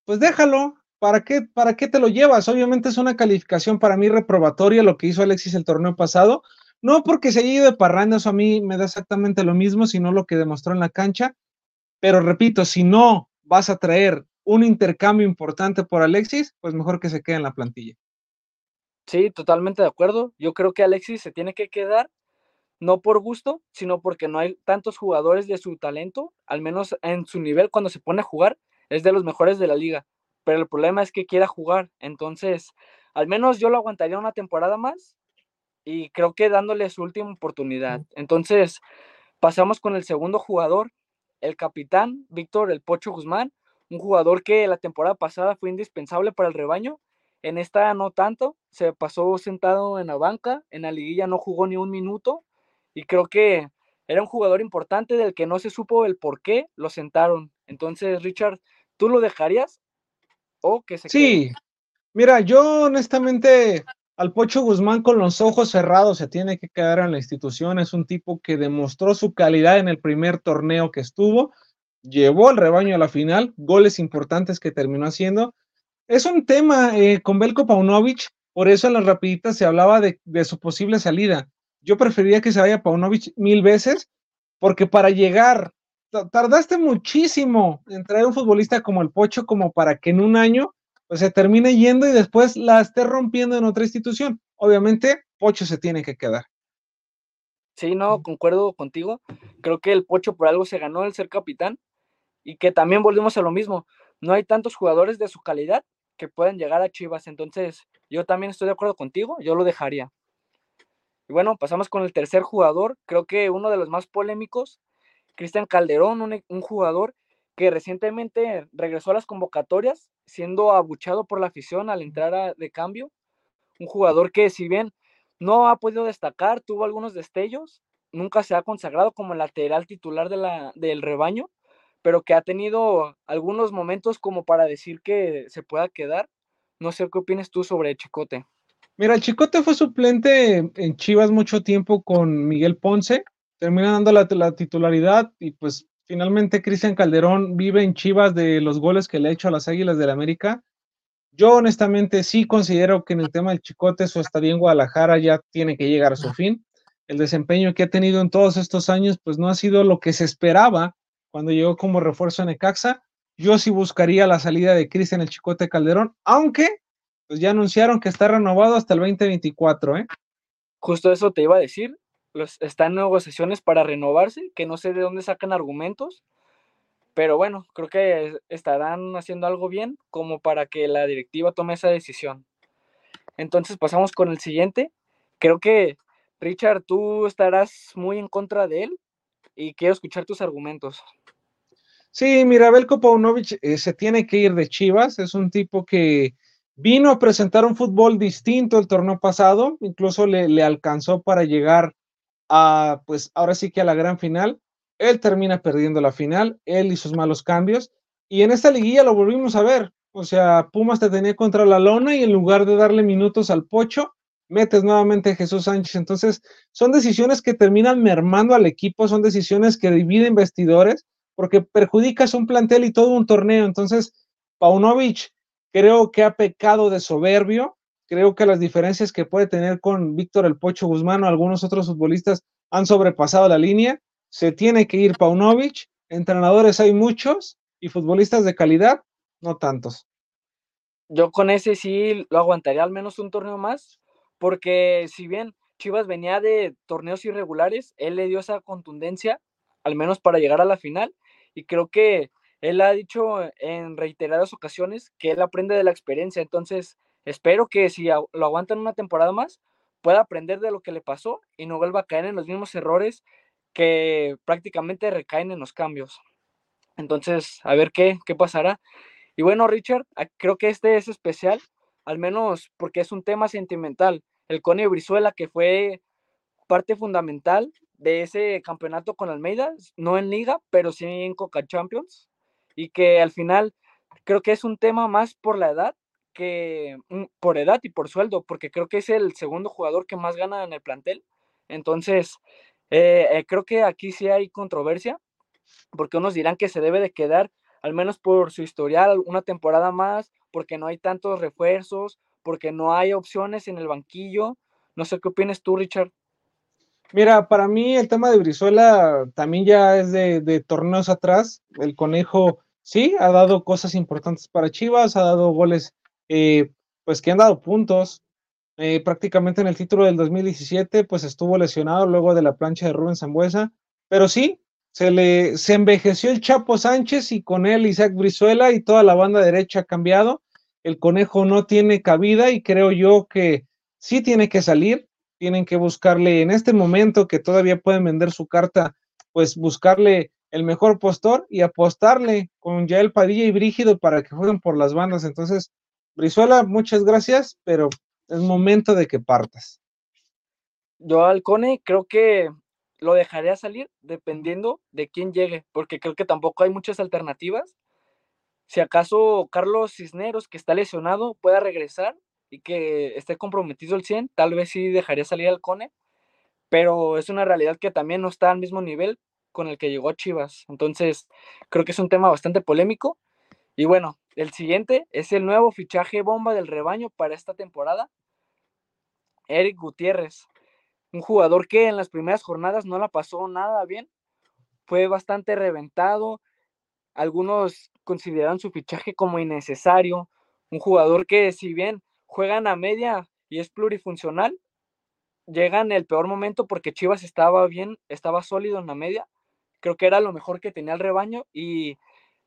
pues déjalo. ¿Para qué, ¿Para qué te lo llevas? Obviamente es una calificación para mí reprobatoria lo que hizo Alexis el torneo pasado. No porque se haya ido de parranda, eso a mí me da exactamente lo mismo, sino lo que demostró en la cancha. Pero repito, si no vas a traer un intercambio importante por Alexis, pues mejor que se quede en la plantilla. Sí, totalmente de acuerdo. Yo creo que Alexis se tiene que quedar, no por gusto, sino porque no hay tantos jugadores de su talento, al menos en su nivel cuando se pone a jugar, es de los mejores de la liga. Pero el problema es que quiera jugar. Entonces, al menos yo lo aguantaría una temporada más y creo que dándole su última oportunidad. Entonces, pasamos con el segundo jugador, el capitán Víctor El Pocho Guzmán, un jugador que la temporada pasada fue indispensable para el rebaño. En esta no tanto, se pasó sentado en la banca, en la liguilla no jugó ni un minuto y creo que era un jugador importante del que no se supo el por qué lo sentaron. Entonces, Richard, ¿tú lo dejarías o que? Sí, mira, yo honestamente al Pocho Guzmán con los ojos cerrados se tiene que quedar en la institución. Es un tipo que demostró su calidad en el primer torneo que estuvo, llevó al rebaño a la final, goles importantes que terminó haciendo. Es un tema eh, con Belko Paunovic, por eso en las rapiditas se hablaba de, de su posible salida. Yo preferiría que se vaya Paunovic mil veces, porque para llegar, ta- tardaste muchísimo en traer un futbolista como el Pocho, como para que en un año pues se termine yendo y después la esté rompiendo en otra institución. Obviamente, Pocho se tiene que quedar. Sí, no, concuerdo contigo. Creo que el Pocho por algo se ganó el ser capitán y que también volvemos a lo mismo. No hay tantos jugadores de su calidad que puedan llegar a Chivas. Entonces, yo también estoy de acuerdo contigo, yo lo dejaría. Y bueno, pasamos con el tercer jugador, creo que uno de los más polémicos, Cristian Calderón, un, e- jugador que recientemente regresó a las convocatorias, siendo abuchado por la afición al entrar de cambio. Un jugador que si bien no ha podido destacar, tuvo algunos destellos, nunca se ha consagrado como lateral titular de la, del rebaño, pero que ha tenido algunos momentos como para decir que se pueda quedar. No sé qué opinas tú sobre Chicote. Mira, el Chicote fue suplente en Chivas mucho tiempo con Miguel Ponce, termina dando la, la titularidad y pues finalmente Cristian Calderón vive en Chivas de los goles que le ha hecho a las Águilas del América. Yo honestamente sí considero que en el tema del Chicote su estadía en Guadalajara ya tiene que llegar a su fin. El desempeño que ha tenido en todos estos años pues no ha sido lo que se esperaba cuando llegó como refuerzo en Ecaxa. Yo sí buscaría la salida de Cristian el Chicote Calderón, aunque pues ya anunciaron que está renovado hasta el 2024, ¿eh? Justo eso te iba a decir está en negociaciones para renovarse, que no sé de dónde sacan argumentos, pero bueno, creo que estarán haciendo algo bien como para que la directiva tome esa decisión. Entonces pasamos con el siguiente. Creo que, Richard, tú estarás muy en contra de él y quiero escuchar tus argumentos. Sí, mira, Belko Paunovic eh, se tiene que ir de Chivas, es un tipo que vino a presentar un fútbol distinto el torneo pasado, incluso le, alcanzó para llegar a, pues ahora sí que a la gran final. Él termina perdiendo la final, él y sus malos cambios. Y en esta liguilla lo volvimos a ver. O sea, Pumas te tenía contra la lona y en lugar de darle minutos al pocho, metes nuevamente a Jesús Sánchez. Entonces, son decisiones que terminan mermando al equipo, son decisiones que dividen vestidores, porque perjudicas un plantel y todo un torneo. Entonces, Paunovic creo que ha pecado de soberbio, Creo que las diferencias que puede tener con Víctor El Pocho Guzmán o algunos otros futbolistas han sobrepasado la línea. Se tiene que ir Paunovic. Entrenadores hay muchos y futbolistas de calidad, no tantos. Yo con ese sí lo aguantaría al menos un torneo más, porque si bien Chivas venía de torneos irregulares, él le dio esa contundencia, al menos para llegar a la final, y creo que él ha dicho en reiteradas ocasiones que él aprende de la experiencia, entonces Espero que si lo aguantan una temporada más, pueda aprender de lo que le pasó y no vuelva a caer en los mismos errores que prácticamente recaen en los cambios. Entonces, a ver qué, qué pasará. Y bueno, Richard, creo que este es especial, al menos porque es un tema sentimental. El Cone Brizuela, que fue parte fundamental de ese campeonato con Almeida, no en liga, pero sí en Coca Champions, y que al final creo que es un tema más por la edad que mm, por edad y por sueldo, porque creo que es el segundo jugador que más gana en el plantel. Entonces, eh, eh, creo que aquí sí hay controversia, porque unos dirán que se debe de quedar, al menos por su historial, una temporada más, porque no hay tantos refuerzos, porque no hay opciones en el banquillo. No sé qué opinas tú, Richard. Mira, para mí el tema de Brizuela también ya es de, de torneos atrás. El conejo sí ha dado cosas importantes para Chivas, ha dado goles eh, pues que han dado puntos. Eh, prácticamente en el título del 2017, pues estuvo lesionado luego de la plancha de Rubén Zambuesa, pero sí, se le se envejeció el Chapo Sánchez y con él Isaac Brizuela y toda la banda derecha ha cambiado. El conejo no tiene cabida y creo yo que sí tiene que salir. Tienen que buscarle en este momento que todavía pueden vender su carta, pues buscarle el mejor postor y apostarle con Yael Padilla y Brígido para que jueguen por las bandas. Entonces, Brizuela, muchas gracias, pero es momento de que partas. Yo al Cone creo que lo dejaría salir dependiendo de quién llegue, porque creo que tampoco hay muchas alternativas. Si acaso Carlos Cisneros, que está lesionado, pueda regresar y que esté comprometido el 100, tal vez sí dejaría salir al Cone, pero es una realidad que también no está al mismo nivel con el que llegó Chivas. Entonces, creo que es un tema bastante polémico. Y bueno, el siguiente es el nuevo fichaje bomba del rebaño para esta temporada. Eric Gutiérrez, un jugador que en las primeras jornadas no la pasó nada bien, fue bastante reventado, algunos consideran su fichaje como innecesario, un jugador que si bien juega en a media y es plurifuncional, llega en el peor momento porque Chivas estaba bien, estaba sólido en la media, creo que era lo mejor que tenía el rebaño y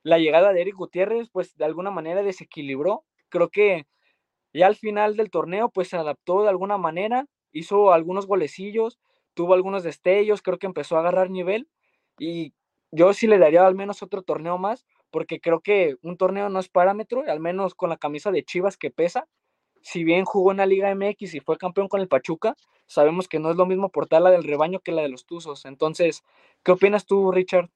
la llegada de Eric Gutiérrez, pues de alguna manera desequilibró. Creo que ya al final del torneo, pues se adaptó de alguna manera, hizo algunos golecillos, tuvo algunos destellos, creo que empezó a agarrar nivel y yo sí le daría al menos otro torneo más, porque creo que un torneo no es parámetro, al menos con la camisa de Chivas que pesa. Si bien jugó en la Liga MX y fue campeón con el Pachuca, sabemos que no es lo mismo portar la del rebaño que la de los Tuzos. Entonces, ¿qué opinas tú, Richard?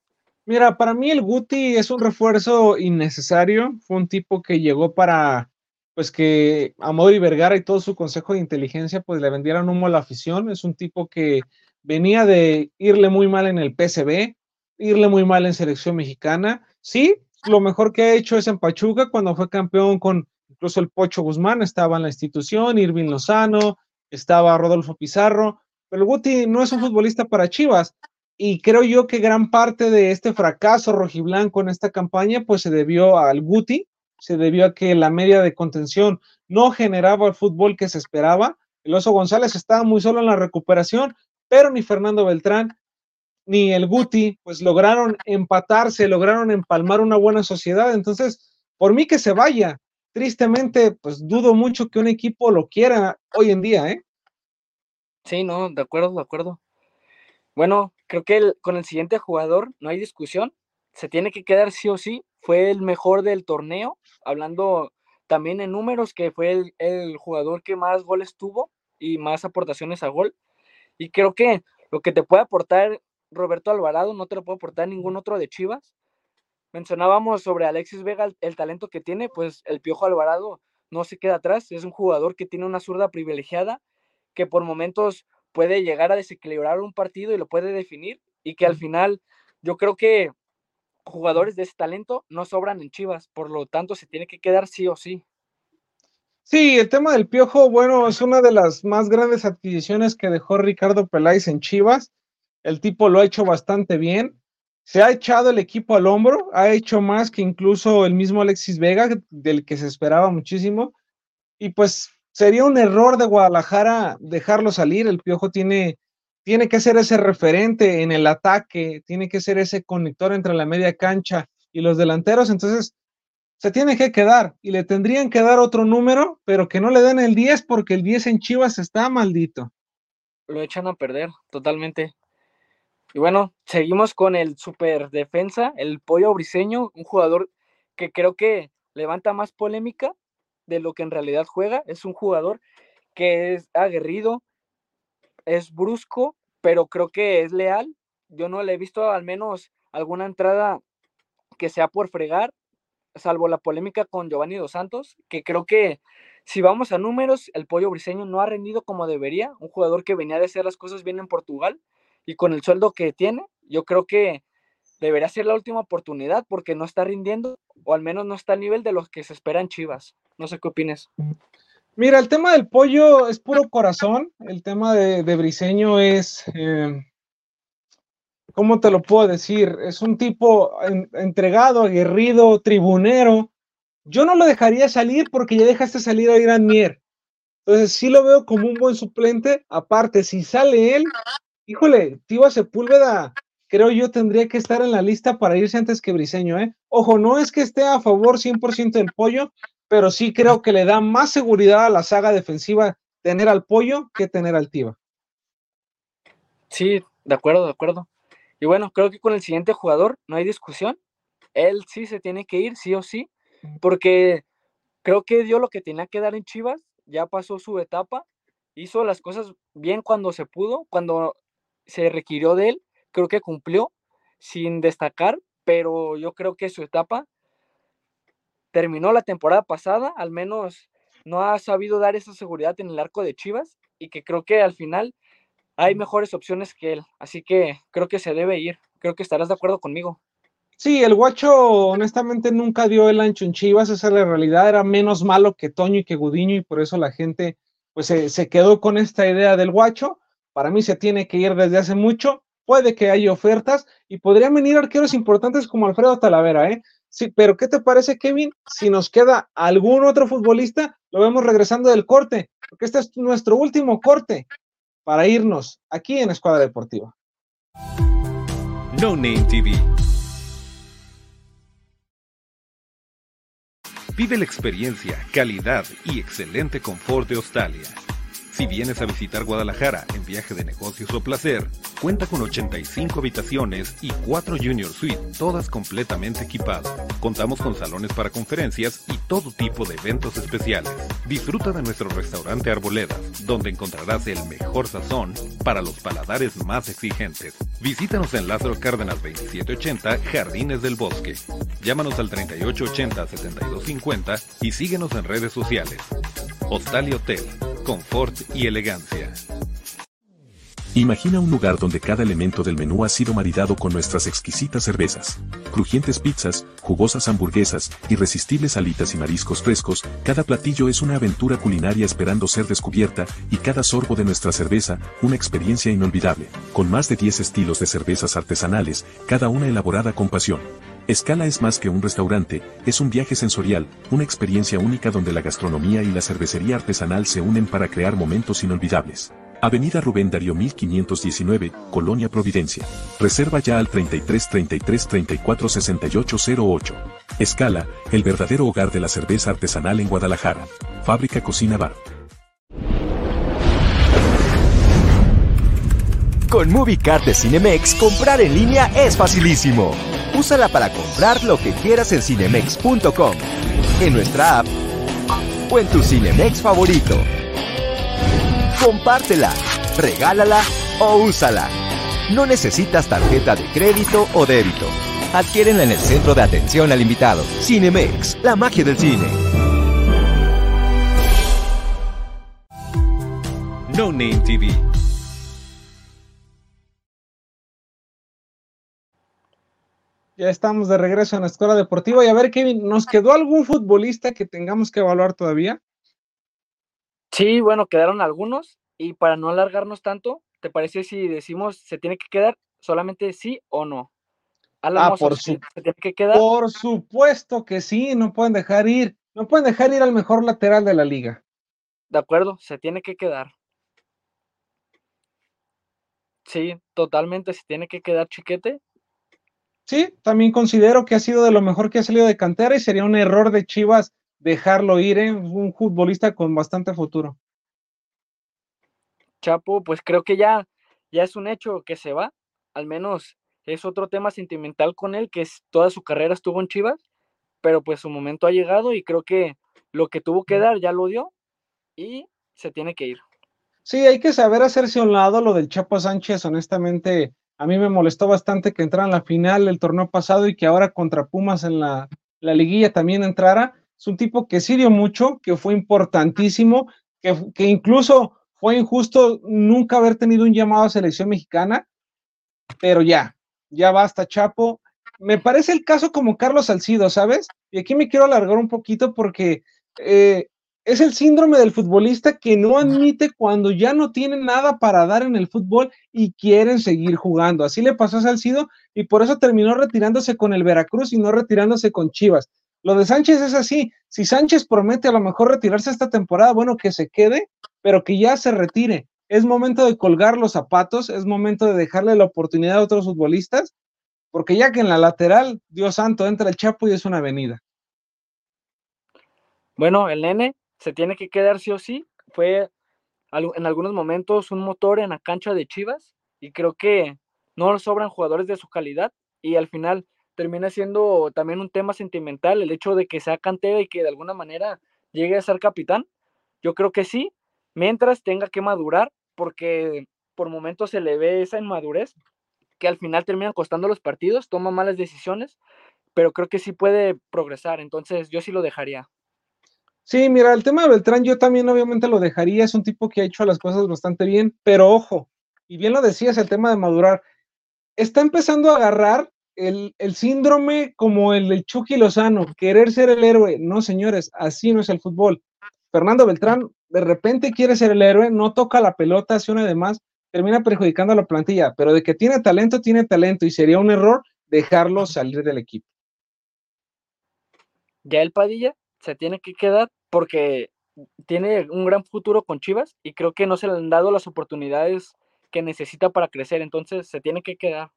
Mira, para mí el Guti es un refuerzo innecesario. Fue un tipo que llegó para, pues que Amor y Vergara y todo su consejo de inteligencia, pues le vendieran humo a la afición. Es un tipo que venía de irle muy mal en el PCB, irle muy mal en selección mexicana. Sí, lo mejor que ha hecho es en Pachuca cuando fue campeón con incluso el Pocho Guzmán, estaba en la institución, Irving Lozano, estaba Rodolfo Pizarro, pero el Guti no es un futbolista para Chivas. Y creo yo que gran parte de este fracaso rojiblanco en esta campaña, pues se debió al Guti, se debió a que la media de contención no generaba el fútbol que se esperaba. El Oso González estaba muy solo en la recuperación, pero ni Fernando Beltrán ni el Guti, pues lograron empatarse, lograron empalmar una buena sociedad. Entonces, por mí que se vaya. Tristemente, pues dudo mucho que un equipo lo quiera hoy en día, ¿eh? Sí, no, de acuerdo, de acuerdo. Bueno, creo que con el siguiente jugador no hay discusión. Se tiene que quedar sí o sí. Fue el mejor del torneo, hablando también en números, que fue el, jugador que más goles tuvo y más aportaciones a gol. Y creo que lo que te puede aportar Roberto Alvarado no te lo puede aportar ningún otro de Chivas. Mencionábamos sobre Alexis Vega el, talento que tiene, pues el Piojo Alvarado no se queda atrás. Es un jugador que tiene una zurda privilegiada, que por momentos puede llegar a desequilibrar un partido y lo puede definir y que al final yo creo que jugadores de ese talento no sobran en Chivas, por lo tanto se tiene que quedar sí o sí. Sí, el tema del Piojo, bueno, es una de las más grandes adquisiciones que dejó Ricardo Peláez en Chivas. El tipo lo ha hecho bastante bien. Se ha echado el equipo al hombro, ha hecho más que incluso el mismo Alexis Vega, del que se esperaba muchísimo. Y pues sería un error de Guadalajara dejarlo salir. El Piojo tiene, tiene que ser ese referente en el ataque, tiene que ser ese conector entre la media cancha y los delanteros. Entonces, se tiene que quedar y le tendrían que dar otro número, pero que no le den el 10 porque el 10 en Chivas está maldito. Lo echan a perder totalmente. Y bueno, seguimos con el super defensa, el pollo briseño, un jugador que creo que levanta más polémica de lo que en realidad juega. Es un jugador que es aguerrido, es brusco, pero creo que es leal. Yo no le he visto al menos alguna entrada que sea por fregar, salvo la polémica con Giovanni Dos Santos, que creo que si vamos a números, el pollo briseño no ha rendido como debería. Un jugador que venía de hacer las cosas bien en Portugal y con el sueldo que tiene, yo creo que debería ser la última oportunidad porque no está rindiendo o al menos no está al nivel de los que se esperan Chivas. No sé qué opines. Mira, el tema del pollo es puro corazón. El tema de, Briseño es, eh, ¿cómo te lo puedo decir? Es un tipo entregado, aguerrido, tribunero. Yo no lo dejaría salir porque ya dejaste salir a Irán Mier. Entonces sí lo veo como un buen suplente. Aparte, si sale él, híjole, Tiba Sepúlveda creo yo tendría que estar en la lista para irse antes que Briseño, ¿eh? Ojo, no es que esté a favor 100% del pollo, pero sí creo que le da más seguridad a la saga defensiva tener al pollo que tener al Tiva. Sí, de acuerdo, de acuerdo. Y bueno, creo que con el siguiente jugador no hay discusión. Él sí se tiene que ir, sí o sí, porque creo que dio lo que tenía que dar en Chivas, ya pasó su etapa, hizo las cosas bien cuando se pudo, cuando se requirió de él, creo que cumplió sin destacar, pero yo creo que su etapa terminó la temporada pasada, al menos no ha sabido dar esa seguridad en el arco de Chivas y que creo que al final hay mejores opciones que él, así que creo que se debe ir, creo que estarás de acuerdo conmigo. Sí, el guacho honestamente nunca dio el ancho en Chivas, esa es la realidad, era menos malo que Toño y que Gudiño y por eso la gente pues se, se quedó con esta idea del guacho, para mí se tiene que ir desde hace mucho, puede que haya ofertas y podrían venir arqueros importantes como Alfredo Talavera, ¿eh? Sí, pero ¿qué te parece, Kevin? Si nos queda algún otro futbolista, lo vemos regresando del corte, porque este es nuestro último corte para irnos aquí en Escuadra Deportiva. No Name TV. Vive la experiencia, calidad y excelente confort de Australia. Si vienes a visitar Guadalajara en viaje de negocios o placer, cuenta con 85 habitaciones y 4 Junior Suite, todas completamente equipadas. Contamos con salones para conferencias y todo tipo de eventos especiales. Disfruta de nuestro restaurante Arboledas, donde encontrarás el mejor sazón para los paladares más exigentes. Visítanos en Lázaro Cárdenas 2780, Jardines del Bosque. Llámanos al 3880-7250 y síguenos en redes sociales. Hostal y Hotel, confort y elegancia. Imagina un lugar donde cada elemento del menú ha sido maridado con nuestras exquisitas cervezas, crujientes pizzas, jugosas hamburguesas, irresistibles alitas y mariscos frescos, cada platillo es una aventura culinaria esperando ser descubierta, y cada sorbo de nuestra cerveza, una experiencia inolvidable, con más de 10 estilos de cervezas artesanales, cada una elaborada con pasión. Escala es más que un restaurante, es un viaje sensorial, una experiencia única donde la gastronomía y la cervecería artesanal se unen para crear momentos inolvidables. Avenida Rubén Darío 1519, Colonia Providencia. Reserva ya al 33 33 34 68 08. Escala, el verdadero hogar de la cerveza artesanal en Guadalajara. Fábrica Cocina Bar. Con MovieCard de Cinemex, comprar en línea es facilísimo. Úsala para comprar lo que quieras en cinemex.com, en nuestra app o en tu Cinemex favorito. Compártela, regálala o úsala. No necesitas tarjeta de crédito o débito. Adquiérenla en el centro de atención al invitado. Cinemex, la magia del cine. No Name TV. Ya estamos de regreso en la escuela deportiva y a ver, Kevin, ¿nos quedó algún futbolista que tengamos que evaluar todavía? Sí, bueno, quedaron algunos y para no alargarnos tanto, ¿te parece si decimos se tiene que quedar solamente sí o no? Alan ah, por, su... ¿se tiene que quedar? por supuesto que sí, no pueden dejar ir, no pueden dejar ir al mejor lateral de la liga. De acuerdo, se tiene que quedar. Sí, totalmente se tiene que quedar chiquete Sí, también considero que ha sido de lo mejor que ha salido de cantera y sería un error de Chivas dejarlo ir, ¿eh? un futbolista con bastante futuro. Chapo, pues creo que ya, ya es un hecho que se va, al menos es otro tema sentimental con él, que es, toda su carrera estuvo en Chivas, pero pues su momento ha llegado y creo que lo que tuvo que dar ya lo dio y se tiene que ir. Sí, hay que saber hacerse a un lado lo del Chapo Sánchez, honestamente, a mí me molestó bastante que entrara en la final del torneo pasado y que ahora contra Pumas en la, liguilla también entrara. Es un tipo que sí dio mucho, que fue importantísimo, que, que incluso fue injusto nunca haber tenido un llamado a selección mexicana, pero ya, ya basta, Chapo. Me parece el caso como Carlos Salcido, ¿sabes? Y aquí me quiero alargar un poquito porque eh, es el síndrome del futbolista que no admite cuando ya no tiene nada para dar en el fútbol y quieren seguir jugando. Así le pasó a Salcido y por eso terminó retirándose con el Veracruz y no retirándose con Chivas. Lo de Sánchez es así. Si Sánchez promete a lo mejor retirarse esta temporada, bueno, que se quede, pero que ya se retire. Es momento de colgar los zapatos, es momento de dejarle la oportunidad a otros futbolistas, porque ya que en la lateral, Dios santo, entra el Chapo y es una avenida. Bueno, el nene se tiene que quedar sí o sí. Fue en algunos momentos un motor en la cancha de Chivas y creo que no sobran jugadores de su calidad y al final termina siendo también un tema sentimental el hecho de que sea cantera y que de alguna manera llegue a ser capitán. Yo creo que sí, mientras tenga que madurar, porque por momentos se le ve esa inmadurez que al final termina costando los partidos, toma malas decisiones, pero creo que sí puede progresar, entonces yo sí lo dejaría. Sí, mira, el tema de Beltrán yo también obviamente lo dejaría, es un tipo que ha hecho las cosas bastante bien, pero ojo, y bien lo decías, el tema de madurar, está empezando a agarrar el, síndrome como el del Chucky Lozano, querer ser el héroe. No, señores, así no es el fútbol. Fernando Beltrán de repente quiere ser el héroe, no toca la pelota, hace una de más, termina perjudicando a la plantilla, pero de que tiene talento, tiene talento y sería un error dejarlo salir del equipo. Ya el Padilla se tiene que quedar porque tiene un gran futuro con Chivas y creo que no se le han dado las oportunidades que necesita para crecer, entonces se tiene que quedar.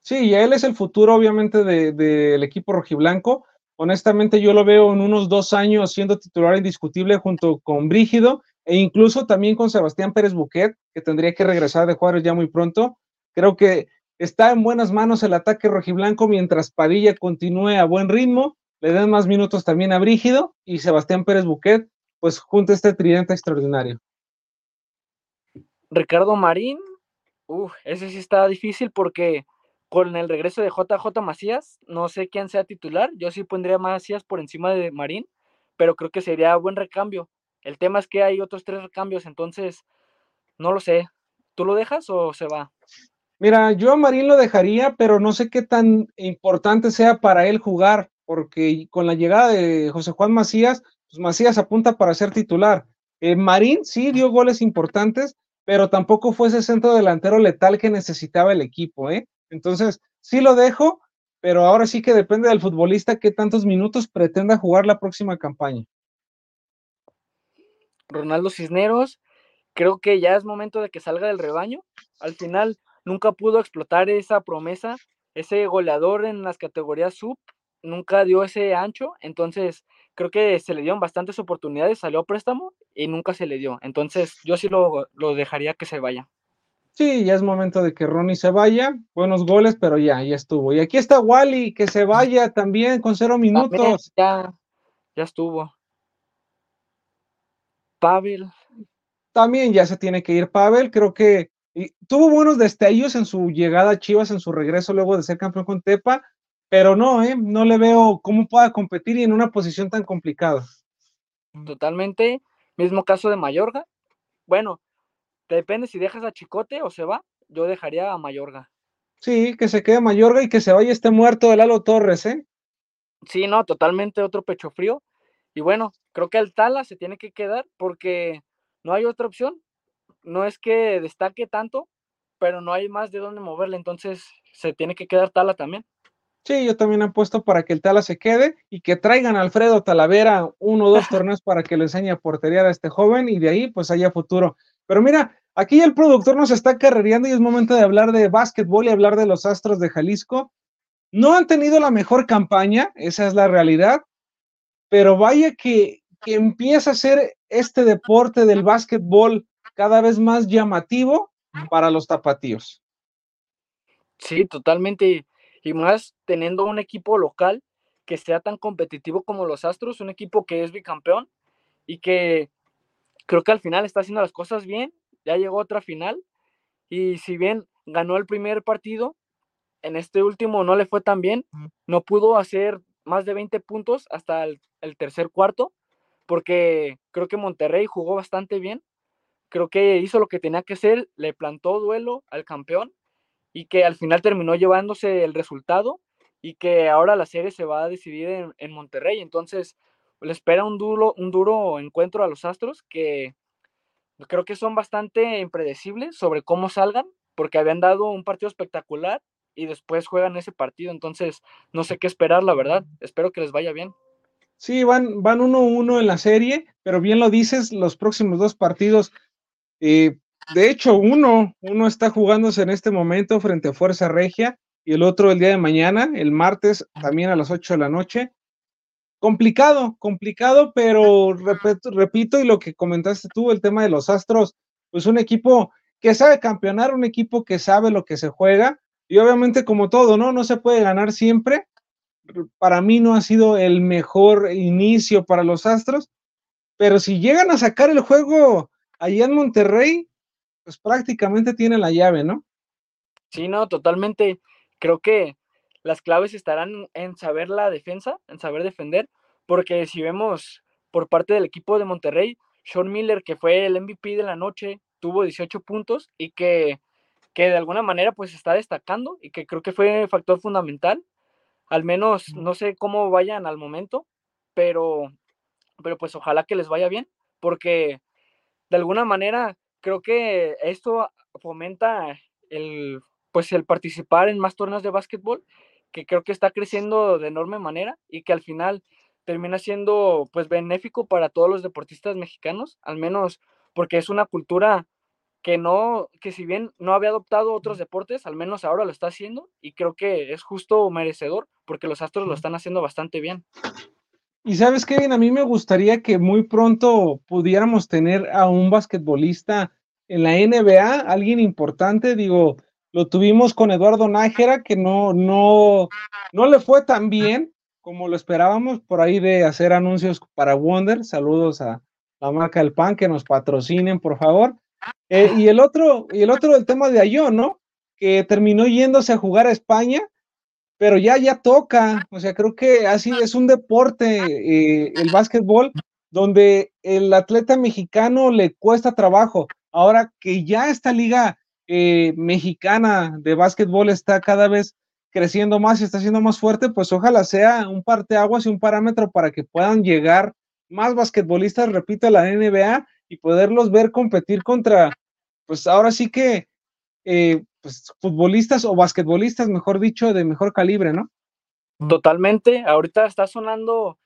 Sí, y él es el futuro obviamente del equipo rojiblanco. Honestamente yo lo veo en unos dos años siendo titular indiscutible junto con Brígido e incluso también con Sebastián Pérez Buquet, que tendría que regresar de Juárez ya muy pronto. Creo que está en buenas manos el ataque rojiblanco mientras Padilla continúe a buen ritmo, le den más minutos también a Brígido y Sebastián Pérez Buquet, pues junto a este tridente extraordinario. Ricardo Marín, ese sí está difícil porque con el regreso de JJ Macías, no sé quién sea titular, yo sí pondría Macías por encima de Marín, pero creo que sería buen recambio. El tema es que hay otros tres recambios, entonces no lo sé. ¿Tú lo dejas o se va? Mira, yo a Marín lo dejaría, pero no sé qué tan importante sea para él jugar, porque con la llegada de José Juan Macías, pues Macías apunta para ser titular. Eh, Marín sí dio goles importantes, pero tampoco fue ese centro delantero letal que necesitaba el equipo, ¿eh? Entonces, sí lo dejo, pero ahora sí que depende del futbolista qué tantos minutos pretenda jugar la próxima campaña. Ronaldo Cisneros, creo que ya es momento de que salga del rebaño. Al final nunca pudo explotar esa promesa, ese goleador en las categorías sub, nunca dio ese ancho, entonces creo que se le dieron bastantes oportunidades, salió a préstamo y nunca se le dio. Entonces yo sí lo, lo dejaría que se vaya. Sí, ya es momento de que Ronnie se vaya. Buenos goles, pero ya, ya estuvo. Y aquí está Wally, que se vaya también con cero minutos. ya, ya estuvo. Pavel. También ya se tiene que ir Pavel. Creo que tuvo buenos destellos en su llegada a Chivas, en su regreso luego de ser campeón con Tepa, pero no, ¿eh? no le veo cómo pueda competir y en una posición tan complicada. Totalmente. Mismo caso de Mayorga. Bueno, Depende si dejas a Chicote o se va. Yo dejaría a Mayorga. Sí, que se quede Mayorga y que se vaya este muerto de Lalo Torres, ¿eh? Sí, no, totalmente otro pecho frío. Y bueno, creo que el Tala se tiene que quedar porque no hay otra opción. No es que destaque tanto, pero no hay más de dónde moverle, entonces se tiene que quedar Tala también. Sí, yo también apuesto para que el Tala se quede y que traigan a Alfredo Talavera uno o dos [LAUGHS] torneos para que le enseñe a portería a este joven y de ahí pues haya futuro. Pero mira, aquí el productor nos está carrereando y es momento de hablar de básquetbol y hablar de los Astros de Jalisco. No han tenido la mejor campaña, esa es la realidad, pero vaya que, que empieza a ser este deporte del básquetbol cada vez más llamativo para los tapatíos. Sí, totalmente. Y más teniendo un equipo local que sea tan competitivo como los Astros, un equipo que es bicampeón y que creo que al final está haciendo las cosas bien, ya llegó otra final y si bien ganó el primer partido, en este último no le fue tan bien, no pudo hacer más de 20 puntos hasta el, tercer cuarto, porque creo que Monterrey jugó bastante bien, creo que hizo lo que tenía que hacer, le plantó duelo al campeón y que al final terminó llevándose el resultado y que ahora la serie se va a decidir en, en Monterrey. Entonces, le espera un duro, un duro encuentro a los Astros que creo que son bastante impredecibles sobre cómo salgan, porque habían dado un partido espectacular y después juegan ese partido, entonces no sé qué esperar, la verdad. Espero que les vaya bien. Sí, van, van 1-1 en la serie, pero bien lo dices, los próximos dos partidos, eh, de hecho, uno, uno está jugándose en este momento frente a Fuerza Regia y el otro el día de mañana, el martes, también a las 8 de la noche complicado, complicado, pero repito, y lo que comentaste tú, el tema de los Astros, pues un equipo que sabe campeonar, un equipo que sabe lo que se juega, y obviamente como todo, ¿no? No se puede ganar siempre. Para mí no ha sido el mejor inicio para los Astros, pero si llegan a sacar el juego allá en Monterrey, pues prácticamente tiene la llave, ¿no? Sí, no, totalmente. Creo que las claves estarán en saber la defensa, en saber defender, porque si vemos por parte del equipo de Monterrey, Sean Miller, que fue el MVP de la noche, tuvo 18 puntos y que, que de alguna manera pues está destacando y que creo que fue factor fundamental. Al menos no sé cómo vayan al momento, pero, pero pues ojalá que les vaya bien, porque de alguna manera creo que esto fomenta el, pues el participar en más torneos de básquetbol que creo que está creciendo de enorme manera y que al final termina siendo pues benéfico para todos los deportistas mexicanos, al menos porque es una cultura que no, que si bien no había adoptado otros deportes, al menos ahora lo está haciendo y creo que es justo merecedor porque los Astros lo están haciendo bastante bien. Y sabes, Kevin, a mí me gustaría que muy pronto pudiéramos tener a un basquetbolista en la NBA, alguien importante, digo, lo tuvimos con Eduardo Nájera, que no, no, no le fue tan bien como lo esperábamos por ahí de hacer anuncios para Wonder. Saludos a la marca del pan que nos patrocinen, por favor. Eh, y el otro, y el otro, tema de Ayón, ¿no? Que terminó yéndose a jugar a España, pero ya, ya toca. O sea, creo que así es un deporte, eh, el básquetbol, donde el atleta mexicano le cuesta trabajo. Ahora que ya esta liga eh, mexicana de básquetbol está cada vez creciendo más y está siendo más fuerte, pues ojalá sea un parteaguas y un parámetro para que puedan llegar más basquetbolistas, repito, a la NBA y poderlos ver competir contra, pues ahora sí que, eh, pues futbolistas o basquetbolistas, mejor dicho, de mejor calibre, ¿no? Totalmente. Ahorita está sonando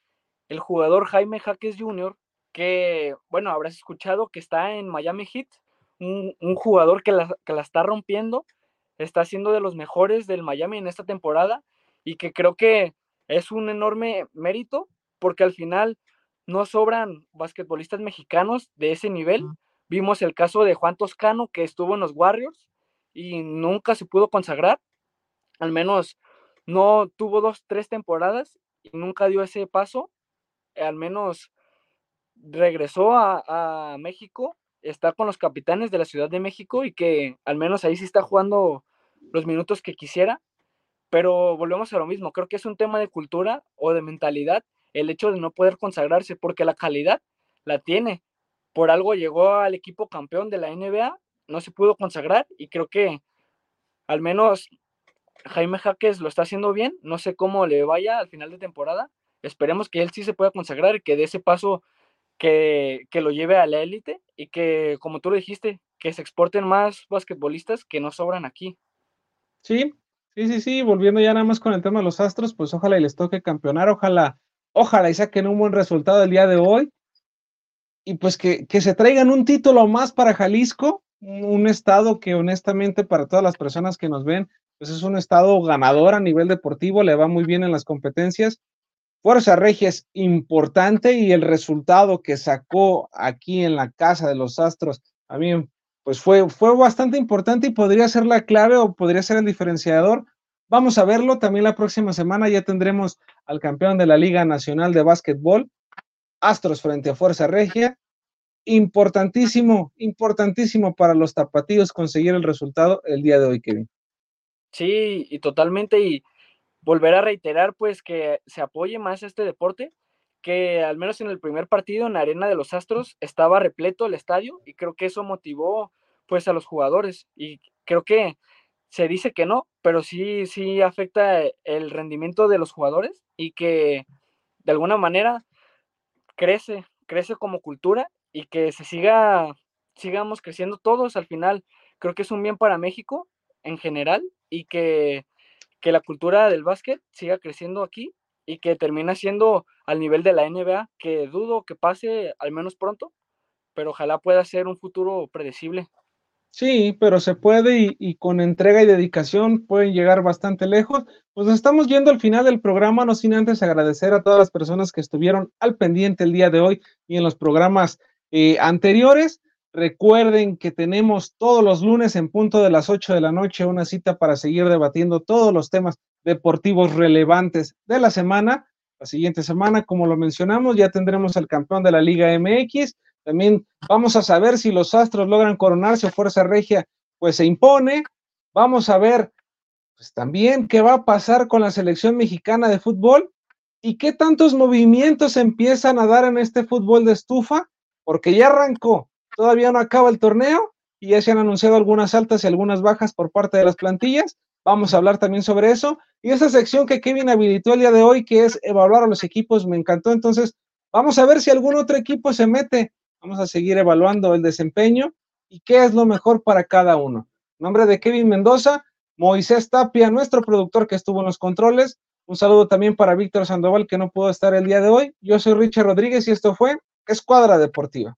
el jugador Jaime Jaques Jr., que, bueno, habrás escuchado que está en Miami Heat, un, jugador que la, que la está rompiendo está siendo de los mejores del Miami en esta temporada y que creo que es un enorme mérito porque al final no sobran basquetbolistas mexicanos de ese nivel. Vimos el caso de Juan Toscano que estuvo en los Warriors y nunca se pudo consagrar, al menos no tuvo dos, tres temporadas y nunca dio ese paso, al menos regresó a, a México está con los capitanes de la Ciudad de México y que al menos ahí sí está jugando los minutos que quisiera, pero volvemos a lo mismo, creo que es un tema de cultura o de mentalidad el hecho de no poder consagrarse, porque la calidad la tiene. Por algo llegó al equipo campeón de la NBA, no se pudo consagrar y creo que al menos Jaime Jaques lo está haciendo bien, no sé cómo le vaya al final de temporada, esperemos que él sí se pueda consagrar que dé ese paso que, que lo lleve a la élite y que, como tú lo dijiste, que se exporten más basquetbolistas que no sobran aquí. Sí, sí, sí, sí, volviendo ya nada más con el tema de los Astros, pues ojalá y les toque campeonar, ojalá, ojalá y saquen un buen resultado el día de hoy y pues que, que se traigan un título más para Jalisco, un estado que honestamente para todas las personas que nos ven, pues es un estado ganador a nivel deportivo, le va muy bien en las competencias Fuerza Regia es importante y el resultado que sacó aquí en la casa de los Astros, a mí, pues fue, fue bastante importante y podría ser la clave o podría ser el diferenciador. Vamos a verlo también la próxima semana, ya tendremos al campeón de la Liga Nacional de Básquetbol, Astros frente a Fuerza Regia. Importantísimo, importantísimo para los tapatíos conseguir el resultado el día de hoy, Kevin. Sí, y totalmente, y volver a reiterar pues que se apoye más este deporte, que al menos en el primer partido en la Arena de los Astros estaba repleto el estadio y creo que eso motivó pues a los jugadores y creo que se dice que no, pero sí sí afecta el rendimiento de los jugadores y que de alguna manera crece, crece como cultura y que se siga sigamos creciendo todos al final. Creo que es un bien para México en general y que que la cultura del básquet siga creciendo aquí y que termine siendo al nivel de la NBA, que dudo que pase al menos pronto, pero ojalá pueda ser un futuro predecible. Sí, pero se puede y, con entrega y dedicación pueden llegar bastante lejos. Pues estamos yendo al final del programa, no sin antes agradecer a todas las personas que estuvieron al pendiente el día de hoy y en los programas eh, anteriores. Recuerden que tenemos todos los lunes en punto de las 8 de la noche una cita para seguir debatiendo todos los temas deportivos relevantes de la semana. La siguiente semana, como lo mencionamos, ya tendremos al campeón de la Liga MX. También vamos a saber si los Astros logran coronarse o Fuerza Regia pues se impone. Vamos a ver pues también qué va a pasar con la selección mexicana de fútbol y qué tantos movimientos empiezan a dar en este fútbol de estufa, porque ya arrancó, Todavía no acaba el torneo y ya se han anunciado algunas altas y algunas bajas por parte de las plantillas. Vamos a hablar también sobre eso. Y esa sección que Kevin habilitó el día de hoy, que es evaluar a los equipos, me encantó. Entonces, vamos a ver si algún otro equipo se mete. Vamos a seguir evaluando el desempeño y qué es lo mejor para cada uno. nombre de Kevin Mendoza, Moisés Tapia, nuestro productor que estuvo en los controles. Un saludo también para Víctor Sandoval, que no pudo estar el día de hoy. Yo soy Richard Rodríguez y esto fue Escuadra Deportiva.